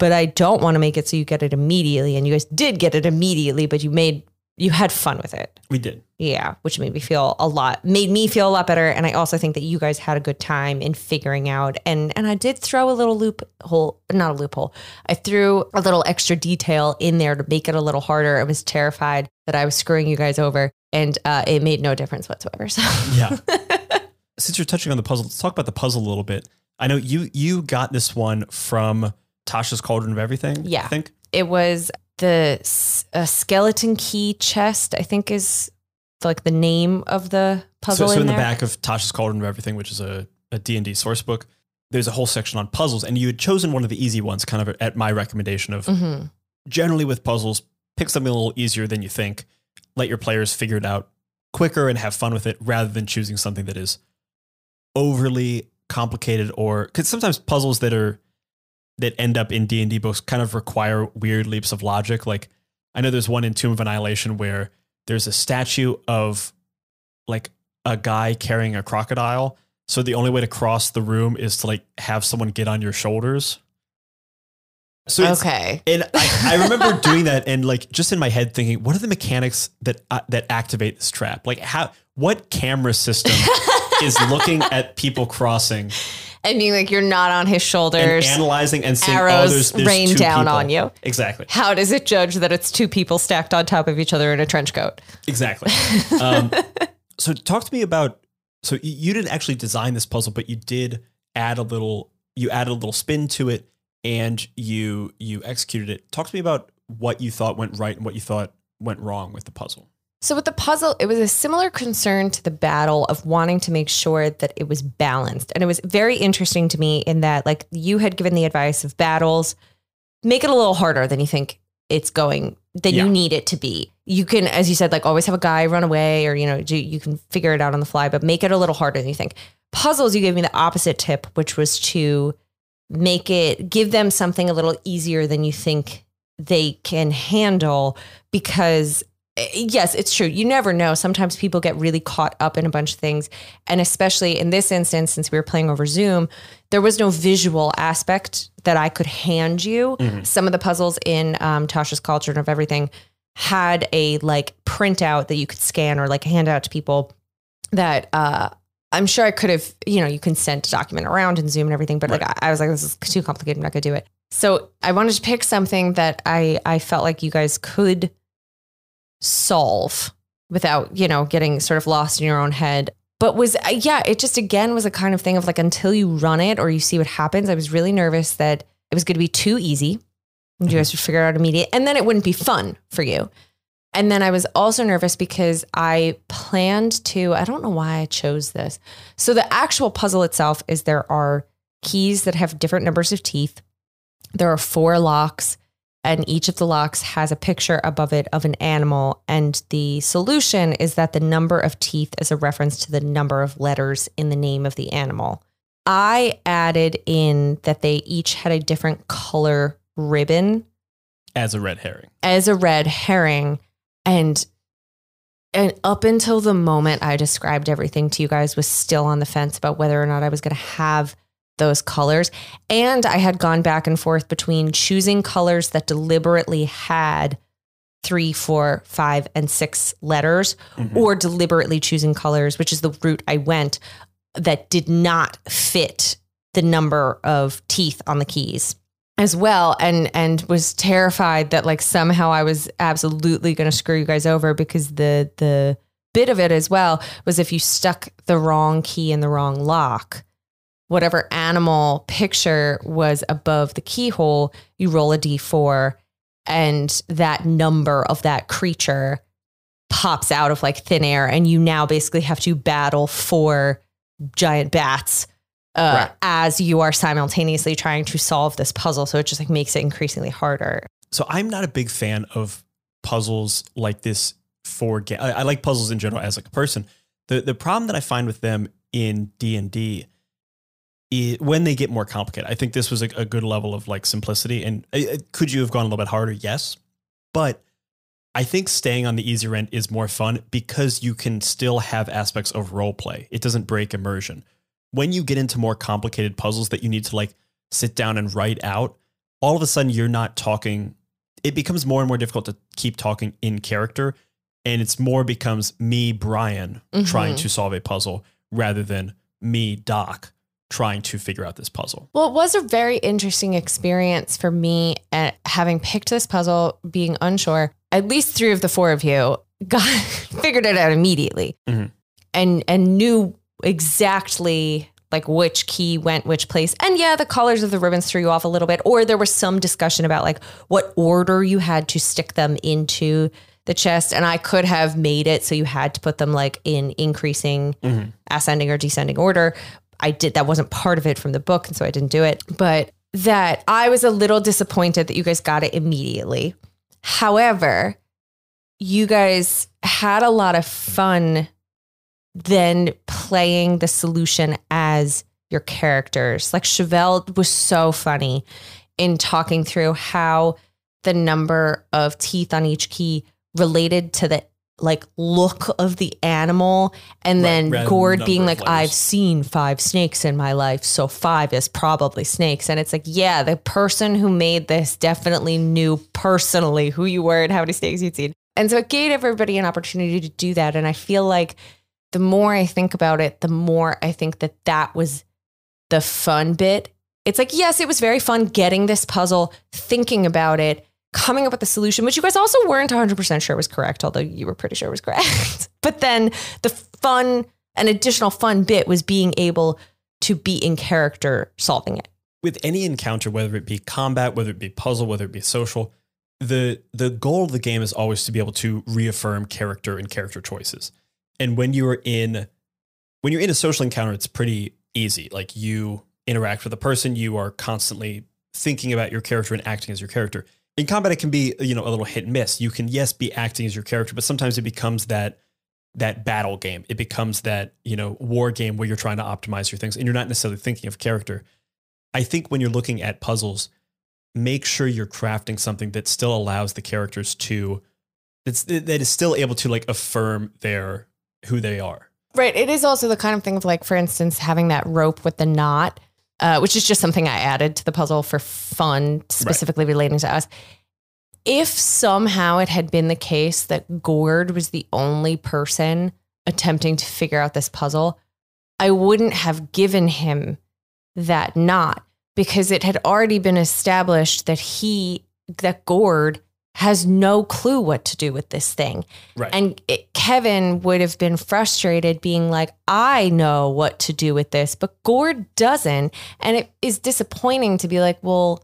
but I don't want to make it so you get it immediately. And you guys did get it immediately, but you made you had fun with it. We did. Yeah, which made me feel a lot made me feel a lot better and I also think that you guys had a good time in figuring out and and I did throw a little loophole, not a loophole. I threw a little extra detail in there to make it a little harder. I was terrified that I was screwing you guys over and uh, it made no difference whatsoever. So Yeah. [LAUGHS] Since you're touching on the puzzle, let's talk about the puzzle a little bit. I know you you got this one from Tasha's Cauldron of Everything. Yeah. I think. It was the skeleton key chest, I think is like the name of the puzzle. So, so in, in the back of Tasha's Cauldron of Everything, which is a, a D&D source book, there's a whole section on puzzles and you had chosen one of the easy ones kind of at my recommendation of mm-hmm. generally with puzzles, pick something a little easier than you think. Let your players figure it out quicker and have fun with it rather than choosing something that is overly complicated or cuz sometimes puzzles that are that end up in D&D books kind of require weird leaps of logic. Like I know there's one in Tomb of Annihilation where there's a statue of like a guy carrying a crocodile. So the only way to cross the room is to like have someone get on your shoulders. So okay, and I, I remember [LAUGHS] doing that and like just in my head thinking, what are the mechanics that uh, that activate this trap? Like how what camera system [LAUGHS] is looking at people crossing and being like, you're not on his shoulders. And analyzing and seeing, arrows oh, there's, there's rain down people. on you. Exactly. How does it judge that it's two people stacked on top of each other in a trench coat? Exactly. um, [LAUGHS] so talk to me about. So you didn't actually design this puzzle, but you did add a little. You added a little spin to it, and you you executed it. Talk to me about what you thought went right and what you thought went wrong with the puzzle. So with the puzzle, it was a similar concern to the battle of wanting to make sure that it was balanced. And it was very interesting to me in that like you had given the advice of battles, make it a little harder than you think it's going than yeah. you need it to be. You can, as you said, like always have a guy run away or, you know, you can figure it out on the fly, but make it a little harder than you think. Puzzles, you gave me the opposite tip, which was to make it, give them something a little easier than you think they can handle because yes, it's true. You never know. Sometimes people get really caught up in a bunch of things. And especially in this instance, since we were playing over Zoom, there was no visual aspect that I could hand you. Mm-hmm. Some of the puzzles in um, Tasha's Cauldron of Everything had a like printout that you could scan or like hand out to people that uh, I'm sure I could have, you know, you can send a document around and Zoom and everything, but right. like I, I was like, this is too complicated. I'm not gonna do it. So I wanted to pick something that I I felt like you guys could solve without, you know, getting sort of lost in your own head. But was, uh, yeah, it just again was a kind of thing of like until you run it or you see what happens, I was really nervous that it was going to be too easy. You guys would figure out immediate, and then it wouldn't be fun for you. And then I was also nervous because I planned to, I don't know why I chose this. So the actual puzzle itself is there are keys that have different numbers of teeth. There are four locks and each of the locks has a picture above it of an animal. And the solution is that the number of teeth is a reference to the number of letters in the name of the animal. I added in that they each had a different color ribbon As a red herring. as a red herring and and up until the moment I described everything to you guys was still on the fence about whether or not I was going to have those colors and I had gone back and forth between choosing colors that deliberately had three, four, five, and six letters, Mhm. or deliberately choosing colors, which is the route I went, that did not fit the number of teeth on the keys as well and and was terrified that like somehow I was absolutely going to screw you guys over because the the bit of it as well was if you stuck the wrong key in the wrong lock whatever animal picture was above the keyhole you roll a d4 and that number of that creature pops out of like thin air and you now basically have to battle four giant bats uh, Right. as you are simultaneously trying to solve this puzzle so it just like makes it increasingly harder So I'm not a big fan of puzzles like this for game I, I like puzzles in general as like a person. The the problem that I find with them in D D when they get more complicated. I think this was a, a good level of like simplicity. And uh, uh, could you have gone a little bit harder? Yes, but I think staying on the easier end is more fun because you can still have aspects of role play. It doesn't break immersion. When you get into more complicated puzzles that you need to like sit down and write out, all of a sudden you're not talking. It becomes more and more difficult to keep talking in character. And it's more becomes me, Brian, trying Mhm. to solve a puzzle rather than me, Doc, trying to figure out this puzzle. Well, it was a very interesting experience for me at having picked this puzzle, being unsure. At least three of the four of you [LAUGHS] got figured it out immediately Mhm. and and knew exactly like which key went which place. And yeah, the colors of the ribbons threw you off a little bit. Or there was some discussion about like what order you had to stick them into the chest. And I could have made it so you had to put them like in increasing Mhm. ascending or descending order. I did that wasn't part of it from the book, and so I didn't do it. But that I was a little disappointed that you guys got it immediately. However, you guys had a lot of fun then playing the solution as your characters. Like Chevelle was so funny in talking through how the number of teeth on each key related to the like look of the animal and Right, then Gord being like. I've seen five snakes in my life so five is probably snakes. And it's like yeah the person who made this definitely knew personally who you were and how many snakes you'd seen. And so it gave everybody an opportunity to do that. And I feel like the more I think about it the more I think that that was the fun bit. It's like yes it was very fun getting this puzzle thinking about it coming up with the solution, which you guys also weren't 100% sure was correct, although you were pretty sure was correct. [LAUGHS] but then the fun, an additional fun bit was being able to be in character solving it. with any encounter, whether it be combat, whether it be puzzle, whether it be social, the the goal of the game is always to be able to reaffirm character and character choices. And when you are in when you're in a social encounter, it's pretty easy. Like you interact with a person, you are constantly thinking about your character and acting as your character. In combat, it can be you know a little hit and miss. You can yes be acting as your character, but sometimes it becomes that that battle game. It becomes that you know war game where you're trying to optimize your things, and you're not necessarily thinking of character. I think when you're looking at puzzles, make sure you're crafting something that still allows the characters to that's that is still able to like affirm their who they are. Right. It is also the kind of thing of like, for instance, having that rope with the knot, uh, which is just something I added to the puzzle for fun, specifically relating to us. If somehow it had been the case that Gord was the only person attempting to figure out this puzzle, I wouldn't have given him that knot because it had already been established that he, that Gord has no clue what to do with this thing. Right. And it, Kevin would have been frustrated, being like, I know what to do with this, but Gord doesn't. And it is disappointing to be like, well,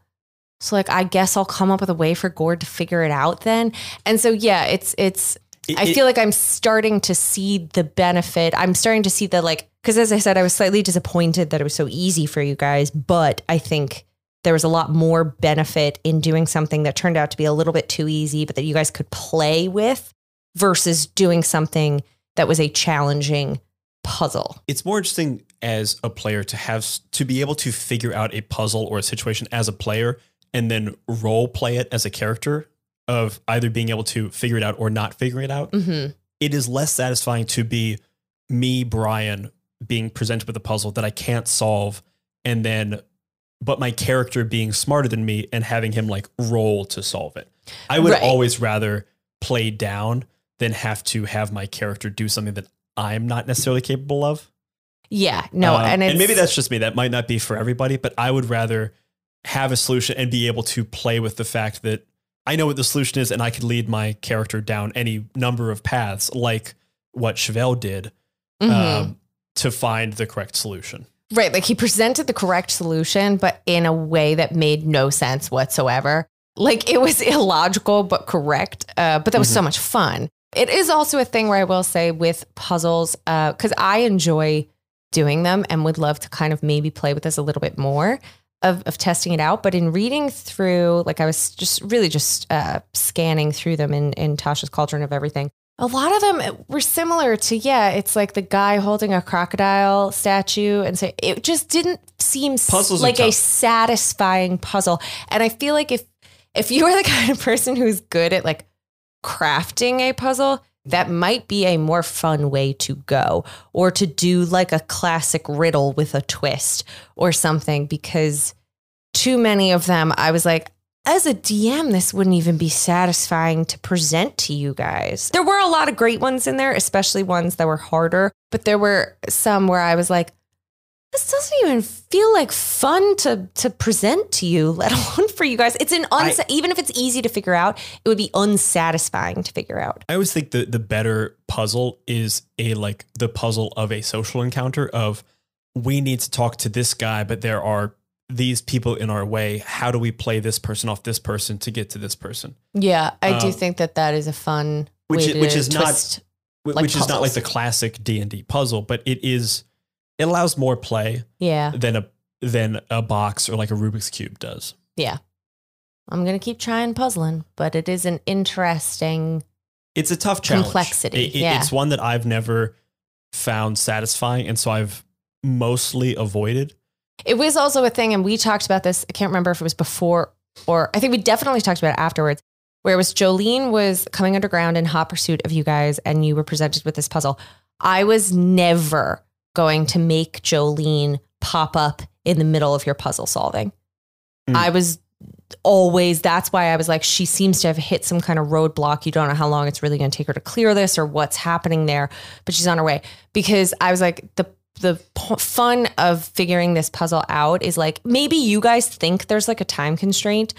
so like, I guess I'll come up with a way for Gord to figure it out then. And so, yeah, it's, it's, It- I it- feel like I'm starting to see the benefit. I'm starting to see the like, because as I said, I was slightly disappointed that it was so easy for you guys, but I think there was a lot more benefit in doing something that turned out to be a little bit too easy, but that you guys could play with versus doing something that was a challenging puzzle. it's more interesting as a player to have to be able to figure out a puzzle or a situation as a player and then role play it as a character of either being able to figure it out or not figuring it out. Mm-hmm. It is less satisfying to be me, Brian, being presented with a puzzle that I can't solve and then but my character being smarter than me and having him like roll to solve it. I would Right. always rather play down than have to have my character do something that I'm not necessarily capable of. Yeah, no, Um, and it's, maybe that's just me. That might not be for everybody, but I would rather have a solution and be able to play with the fact that I know what the solution is and I could lead my character down any number of paths, like what Chevelle did, Mhm. um, to find the correct solution. Right. Like he presented the correct solution, but in a way that made no sense whatsoever. Like it was [LAUGHS] illogical but correct. Uh, but that was so much fun. It is also a thing where I will say with puzzles, because I enjoy doing them and would love to kind of maybe play with this a little bit more of, of testing it out. But in reading through, like I was just really just uh, scanning through them in, in Tasha's Cauldron of Everything. A lot of them were similar to, yeah, it's like the guy holding a crocodile statue. And so it just didn't seem Puzzles like a satisfying puzzle. And I feel like if, if you are the [LAUGHS] kind of person who's good at like crafting a puzzle, that might be a more fun way to go or to do like a classic riddle with a twist or something because too many of them I was like as a DM this wouldn't even be satisfying to present to you guys. There were a lot of great ones in there, especially ones that were harder, but there were some where I was like this doesn't even feel like fun to to present to you, [LAUGHS] let alone for you guys. It's an unsa- even if it's easy to figure out, it would be unsatisfying to figure out. I always think the the better puzzle is a like the puzzle of a social encounter of we need to talk to this guy, but there are these people in our way. How do we play this person off this person to get to this person? Yeah, I do Um, think that that is a fun which way is- which is not- twist. Wh- Like Which is not like the classic D and D puzzle, but it is. It allows more play Yeah, than a than a box or like a Rubik's cube does. yeah. I'm gonna keep trying puzzling, but it is an interesting. It's a tough challenge. Complexity, It- it- yeah. It's one that I've never found satisfying, and so I've mostly avoided. It was also a thing, and we talked about this. I can't remember if it was before or I think we definitely talked about it afterwards, where it was Jolene was coming underground in hot pursuit of you guys, and you were presented with this puzzle. I was never going to make Jolene pop up in the middle of your puzzle solving. Mm. I was always that's why I was like, she seems to have hit some kind of roadblock. You don't know how long it's really going to take her to clear this or what's happening there, but she's on her way. Because I was like, the the p- fun of figuring this puzzle out is like maybe you guys think there's like a time constraint,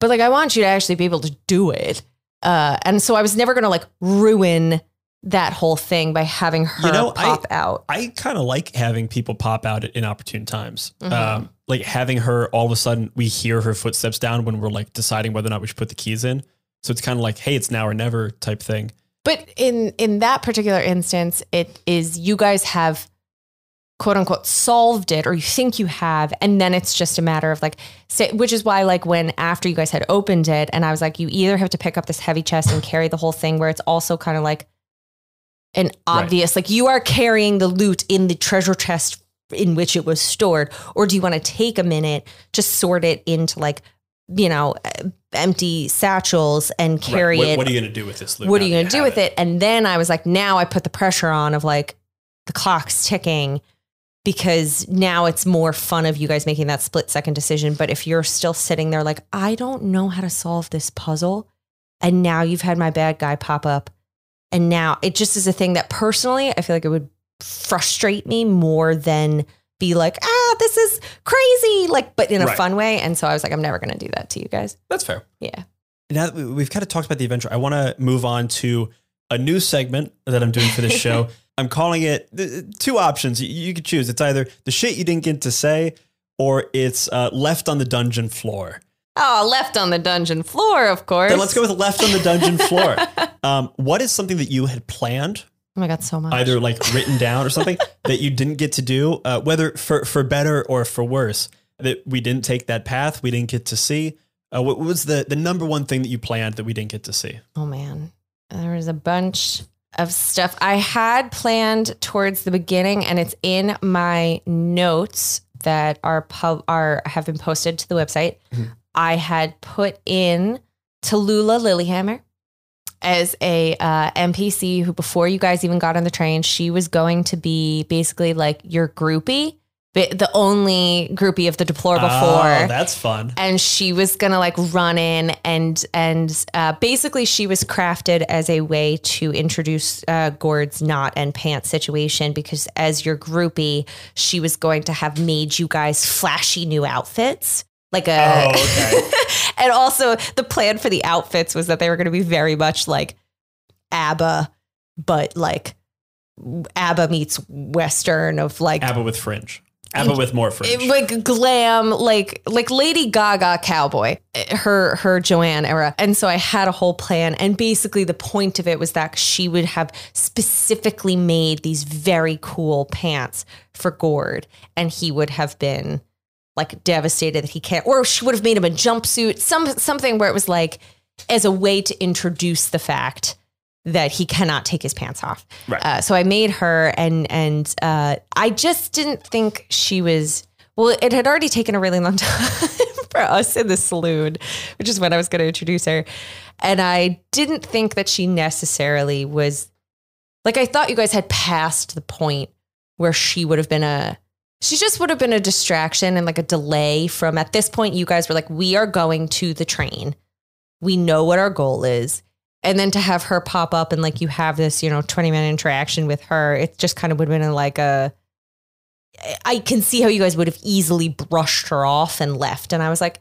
but like I want you to actually be able to do it. Uh, and so I was never going to like ruin that whole thing by having her You know, I- pop out. I kind of like having people pop out at inopportune times. Mhm. Um, like having her all of a sudden, we hear her footsteps down when we're like deciding whether or not we should put the keys in. So it's kind of like, hey, it's now or never type thing. But in in that particular instance, it is you guys have quote unquote solved it or you think you have and then it's just a matter of like say, which is why like when after you guys had opened it and I was like you either have to pick up this heavy chest and carry the whole thing where it's also kind of like an obvious like you are carrying the loot in the treasure chest in which it was stored or do you want to take a minute to sort it into like you know empty satchels and carry Right. it What, what are you going to do with this loot? what are you going to do with it? And then I was like, now I put the pressure on of like the clock's ticking because now it's more fun of you guys making that split second decision. But if you're still sitting there like, I don't know how to solve this puzzle, and now you've had my bad guy pop up, and now it just is a thing that personally I feel like it would frustrate me more than be like, ah, this is crazy, like, but in a Right. fun way. And so I was like, I'm never going to do that to you guys. That's fair. Yeah. Now that we- we've kind of talked about the adventure, I want to move on to a new segment that I'm doing for this [LAUGHS] show. I'm calling it th- two options. You, you could choose. It's either the shit you didn't get to say, or it's uh, left on the dungeon floor. Oh, left on the dungeon floor, of course. Then let's go with left on the dungeon floor. [LAUGHS] Um, what is something that you had planned, Oh my God, so much. either like written down or something [LAUGHS] that you didn't get to do, uh, whether for for better or for worse? That we didn't take that path, we didn't get to see. Uh, what was the the number one thing that you planned that we didn't get to see? Oh man, there was a bunch. Of stuff I had planned towards the beginning, and it's in my notes that are pub are have been posted to the website. I had put in Tallulah Lilyhammer as a uh, NPC who, before you guys even got on the train, she was going to be basically like your groupie, the only groupie of the deplorable Oh, four that's fun. and she was gonna like run in and and uh, basically she was crafted as a way to introduce uh, Gord's knot and pants situation because as your groupie, she was going to have made you guys flashy new outfits. Like a, Oh, okay. [LAUGHS] and also the plan for the outfits was that they were going to be very much like ABBA, but like ABBA meets Western of like ABBA with fringe. ABBA with more it- like glam, like like Lady Gaga cowboy, her her Joanne era. And so I had a whole plan, and basically the point of it was that she would have specifically made these very cool pants for Gord, and he would have been like devastated that he can't, or she would have made him a jumpsuit, some something where it was like as a way to introduce the fact that he cannot take his pants off. Right. Uh, so I made her, and and uh, I just didn't think she was. Well, it had already taken a really long [LAUGHS] time for us in the saloon, which is when I was going to introduce her, and I didn't think that she necessarily was. Like I thought you guys had passed the point where she would have been a. She just would have been a distraction and like a delay from at this point. You guys were like, we are going to the train. We know what our goal is and then to have her pop up and like you have this you know 20 minute interaction with her it just kind of would have been like a i can see how you guys would have easily brushed her off and left. And i was like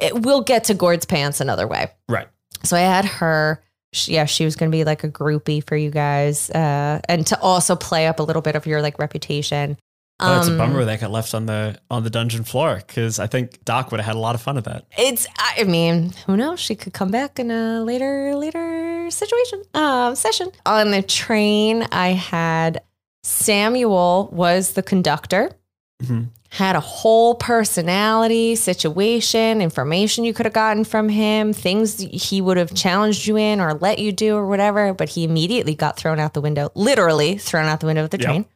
it, we'll get to gord's pants another way. Right. so i had her. She, yeah she was going to be like a groupie for you guys uh, and to also play up a little bit of your like reputation Oh, it's a Um, bummer that got left on the on the dungeon floor because I think Doc would have had a lot of fun with that. It's I mean, who knows? She could come back in a later later situation. Um session. On the train, I had Samuel was the conductor. Mhm. Had a whole personality, situation, information you could have gotten from him, things he would have challenged you in or let you do or whatever, but he immediately got thrown out the window, literally thrown out the window of the Yep. train.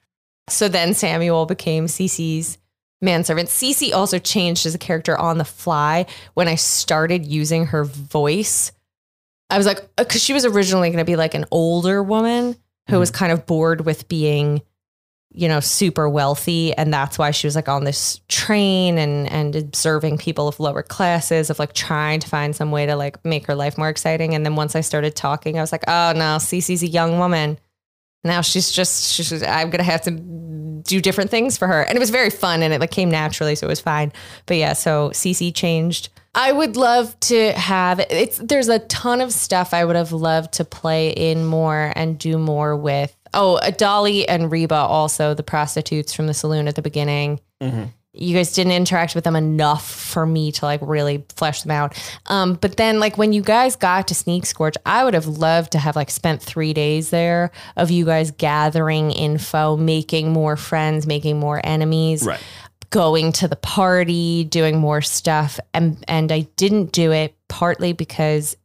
So then Samuel became Cece's manservant. Cece also changed as a character on the fly when I started using her voice. I was like, uh, because she was originally going to be like an older woman who was mm-hmm. kind of bored with being, you know, super wealthy, and that's why she was like on this train and and observing people of lower classes, of like trying to find some way to like make her life more exciting. And then once I started talking, I was like, oh no, Cece's a young woman. Now she's just she's just, I'm gonna have to do different things for her, and it was very fun, and it like came naturally, so it was fine. But yeah, so Cece changed. I would love to have it's. There's a ton of stuff I would have loved to play in more and do more with. Oh, Dolly and Reba also the prostitutes from the saloon at the beginning mm-hmm. You guys didn't interact with them enough for me to like really flesh them out. Um, but then like when you guys got to Sneak Scorch, I would have loved to have like spent three days there of you guys gathering info, making more friends, making more enemies, Right. going to the party, doing more stuff. And and I didn't do it partly because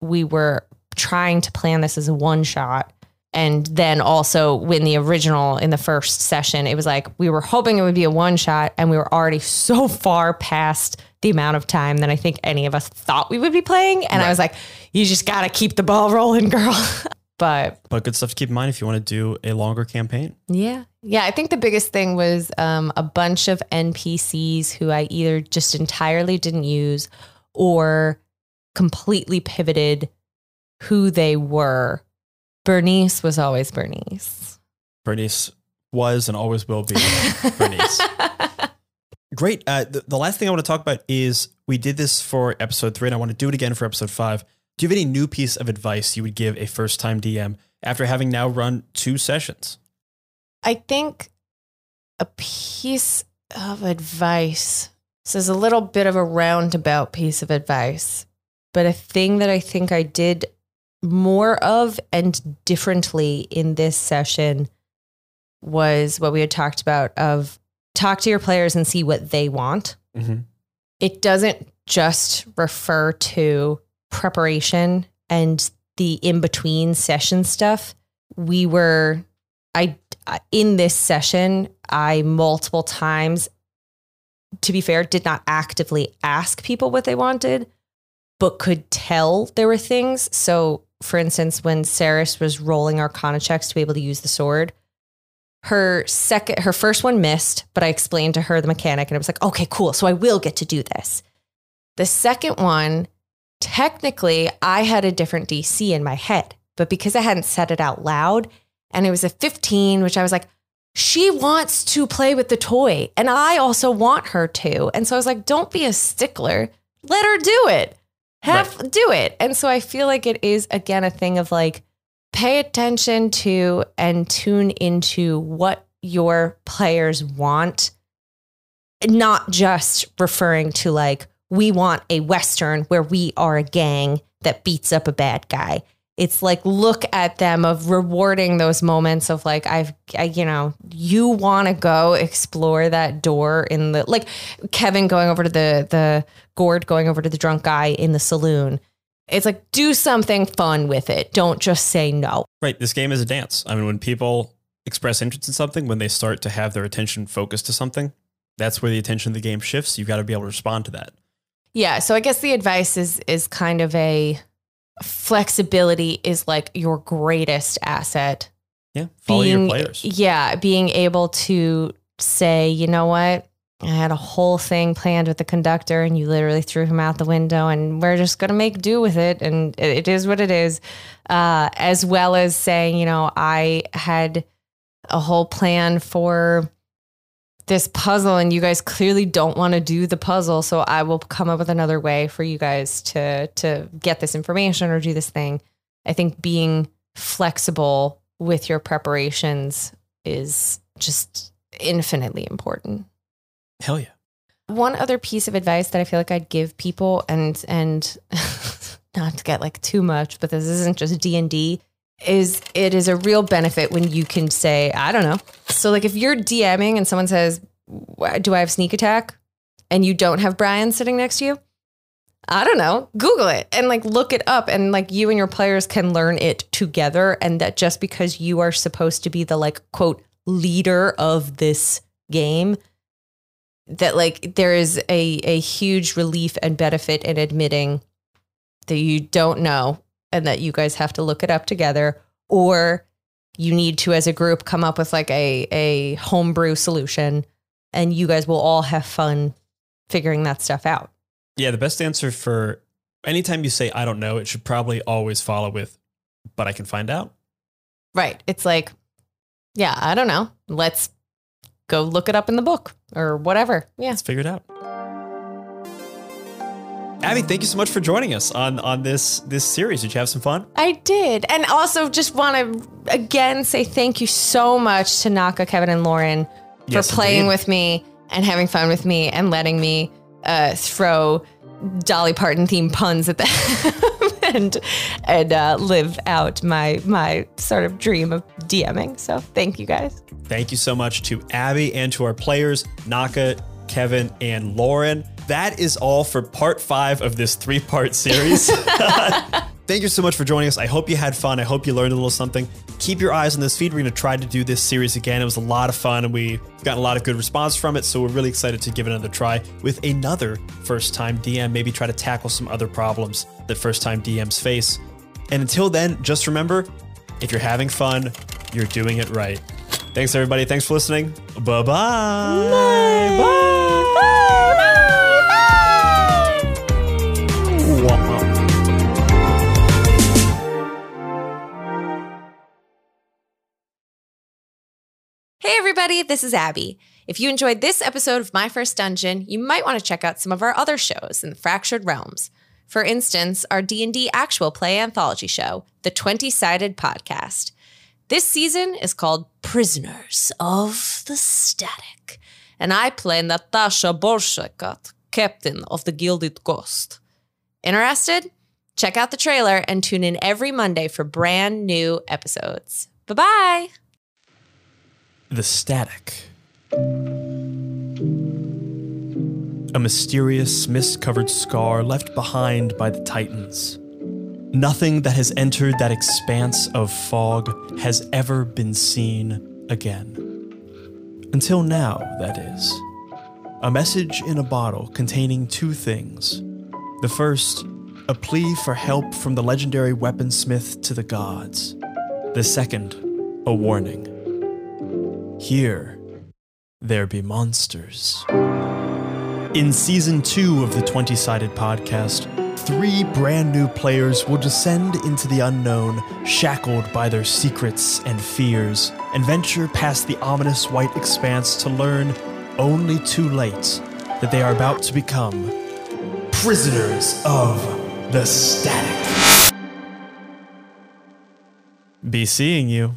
we were trying to plan this as a one shot. And then also when the original in the first session, it was like we were hoping it would be a one shot, and we were already [LAUGHS] so far past the amount of time that I think any of us thought we would be playing. And I was like, you just got to keep the ball [LAUGHS] rolling, girl. [LAUGHS] but But good stuff to keep in mind if you want to do a longer campaign. yeah. Yeah. I think the biggest thing was um, a bunch of NPCs who I either just entirely didn't use or completely pivoted who they were. Bernice was always Bernice. Bernice was and always will be [LAUGHS] Bernice. Great. Uh, the, the last thing I want to talk about is we did this for episode three, and I want to do it again for episode five. Do you have any new piece of advice you would give a first time DM after having now run two sessions? I think a piece of advice. This is a little bit of a roundabout piece of advice, but a thing that I think I did more of and differently in this session was what we had talked about of talk to your players and see what they want. Mm-hmm. It doesn't just refer to preparation and the in between session stuff. we were I in this session, I multiple times to be fair, did not actively ask people what they wanted, but could tell there were things. So, for instance, when Saris was rolling Arcana checks to be able to use the sword, her second, her first one missed, but I explained to her the mechanic, and it was like, okay, cool. So I will get to do this. The second one, technically, I had a different DC in my head, but because I hadn't said it out loud, and it was a 15, which I was like, she wants to play with the toy and I also want her to. And so I was like, don't be a stickler. Let her do it. Have right. do it. And so I feel like it is again a thing of like pay attention to and tune into what your players want, not just referring to like we want a western where we are a gang that beats up a bad guy it's like look at them of rewarding those moments of like I've I, you know you want to go explore that door in the like Kevin going over to the the Gord going over to the drunk guy in the saloon. It's like do something fun with it. Don't just say no. Right. This game is a dance. I mean, when people express interest in something, when they start to have their attention focused to something, that's where the attention of the game shifts. You've got to be able to respond to that. Yeah. So I guess the advice is is kind of a flexibility is like your greatest asset. Yeah. Follow being, your players. Yeah. Being able to say, you know what? I had a whole thing planned with the conductor and you literally threw him out the window and we're just going to make do with it. And it is what it is. Uh, as well as saying, you know, I had a whole plan for this puzzle and you guys clearly don't want to do the puzzle. So i will come up with another way for you guys to to get this information or do this thing. I think being flexible with your preparations is just infinitely important. Hell yeah. One other piece of advice that i feel like i'd give people and and [LAUGHS] not to get like too much but this isn't just d&d is it is a real benefit when you can say, I don't know. So like if you're DMing and someone says, do I have sneak attack? And you don't have Brian sitting next to you? I don't know. Google it and like look it up and like you and your players can learn it together and that just because you are supposed to be the like quote leader of this game that like there is a a huge relief and benefit in admitting that you don't know and that you guys have to look it up together or you need to as a group come up with like a a homebrew solution and you guys will all have fun figuring that stuff out. Yeah, the best answer for anytime you say I don't know, it should probably always follow with but I can find out. Right. It's like yeah, I don't know. Let's go look it up in the book or whatever. Yeah. Let's figure it out. Abby, thank you so much for joining us on on this this series. Did you have some fun? I did, and also just want to again say thank you so much to Naka, Kevin, and Lauren for yes, playing indeed. with me and having fun with me and letting me uh, throw Dolly Parton themed puns at them [LAUGHS] and and uh, live out my my sort of dream of DMing. So thank you guys. Thank you so much to Abby and to our players, Naka, Kevin, and Lauren that is all for part five of this three part series. [LAUGHS] [LAUGHS] Thank you so much for joining us. I hope you had fun. I hope you learned a little something. Keep your eyes on this feed. We're going to try to do this series again. It was a lot of fun and we've gotten a lot of good response from it. So we're really excited to give it another try with another first time DM. Maybe try to tackle some other problems that first time DMs face. And until then, just remember if you're having fun, you're doing it right. Thanks, everybody. Thanks for listening. Bye-bye. Bye. Bye. Everybody, this is Abby. If you enjoyed this episode of My First Dungeon, you might want to check out some of our other shows in the Fractured Realms. For instance, our D&D actual play anthology show, the 20-sided podcast. This season is called Prisoners of the Static, and I play Natasha Bolshakot, captain of the Gilded Ghost. Interested? Check out the trailer and tune in every Monday for brand new episodes. Bye bye. The static. A mysterious, mist covered scar left behind by the Titans. Nothing that has entered that expanse of fog has ever been seen again. Until now, that is. A message in a bottle containing two things. The first, a plea for help from the legendary weaponsmith to the gods. The second, a warning. Here, there be monsters. In season two of the 20 sided podcast, three brand new players will descend into the unknown, shackled by their secrets and fears, and venture past the ominous white expanse to learn, only too late, that they are about to become prisoners of the static. Be seeing you.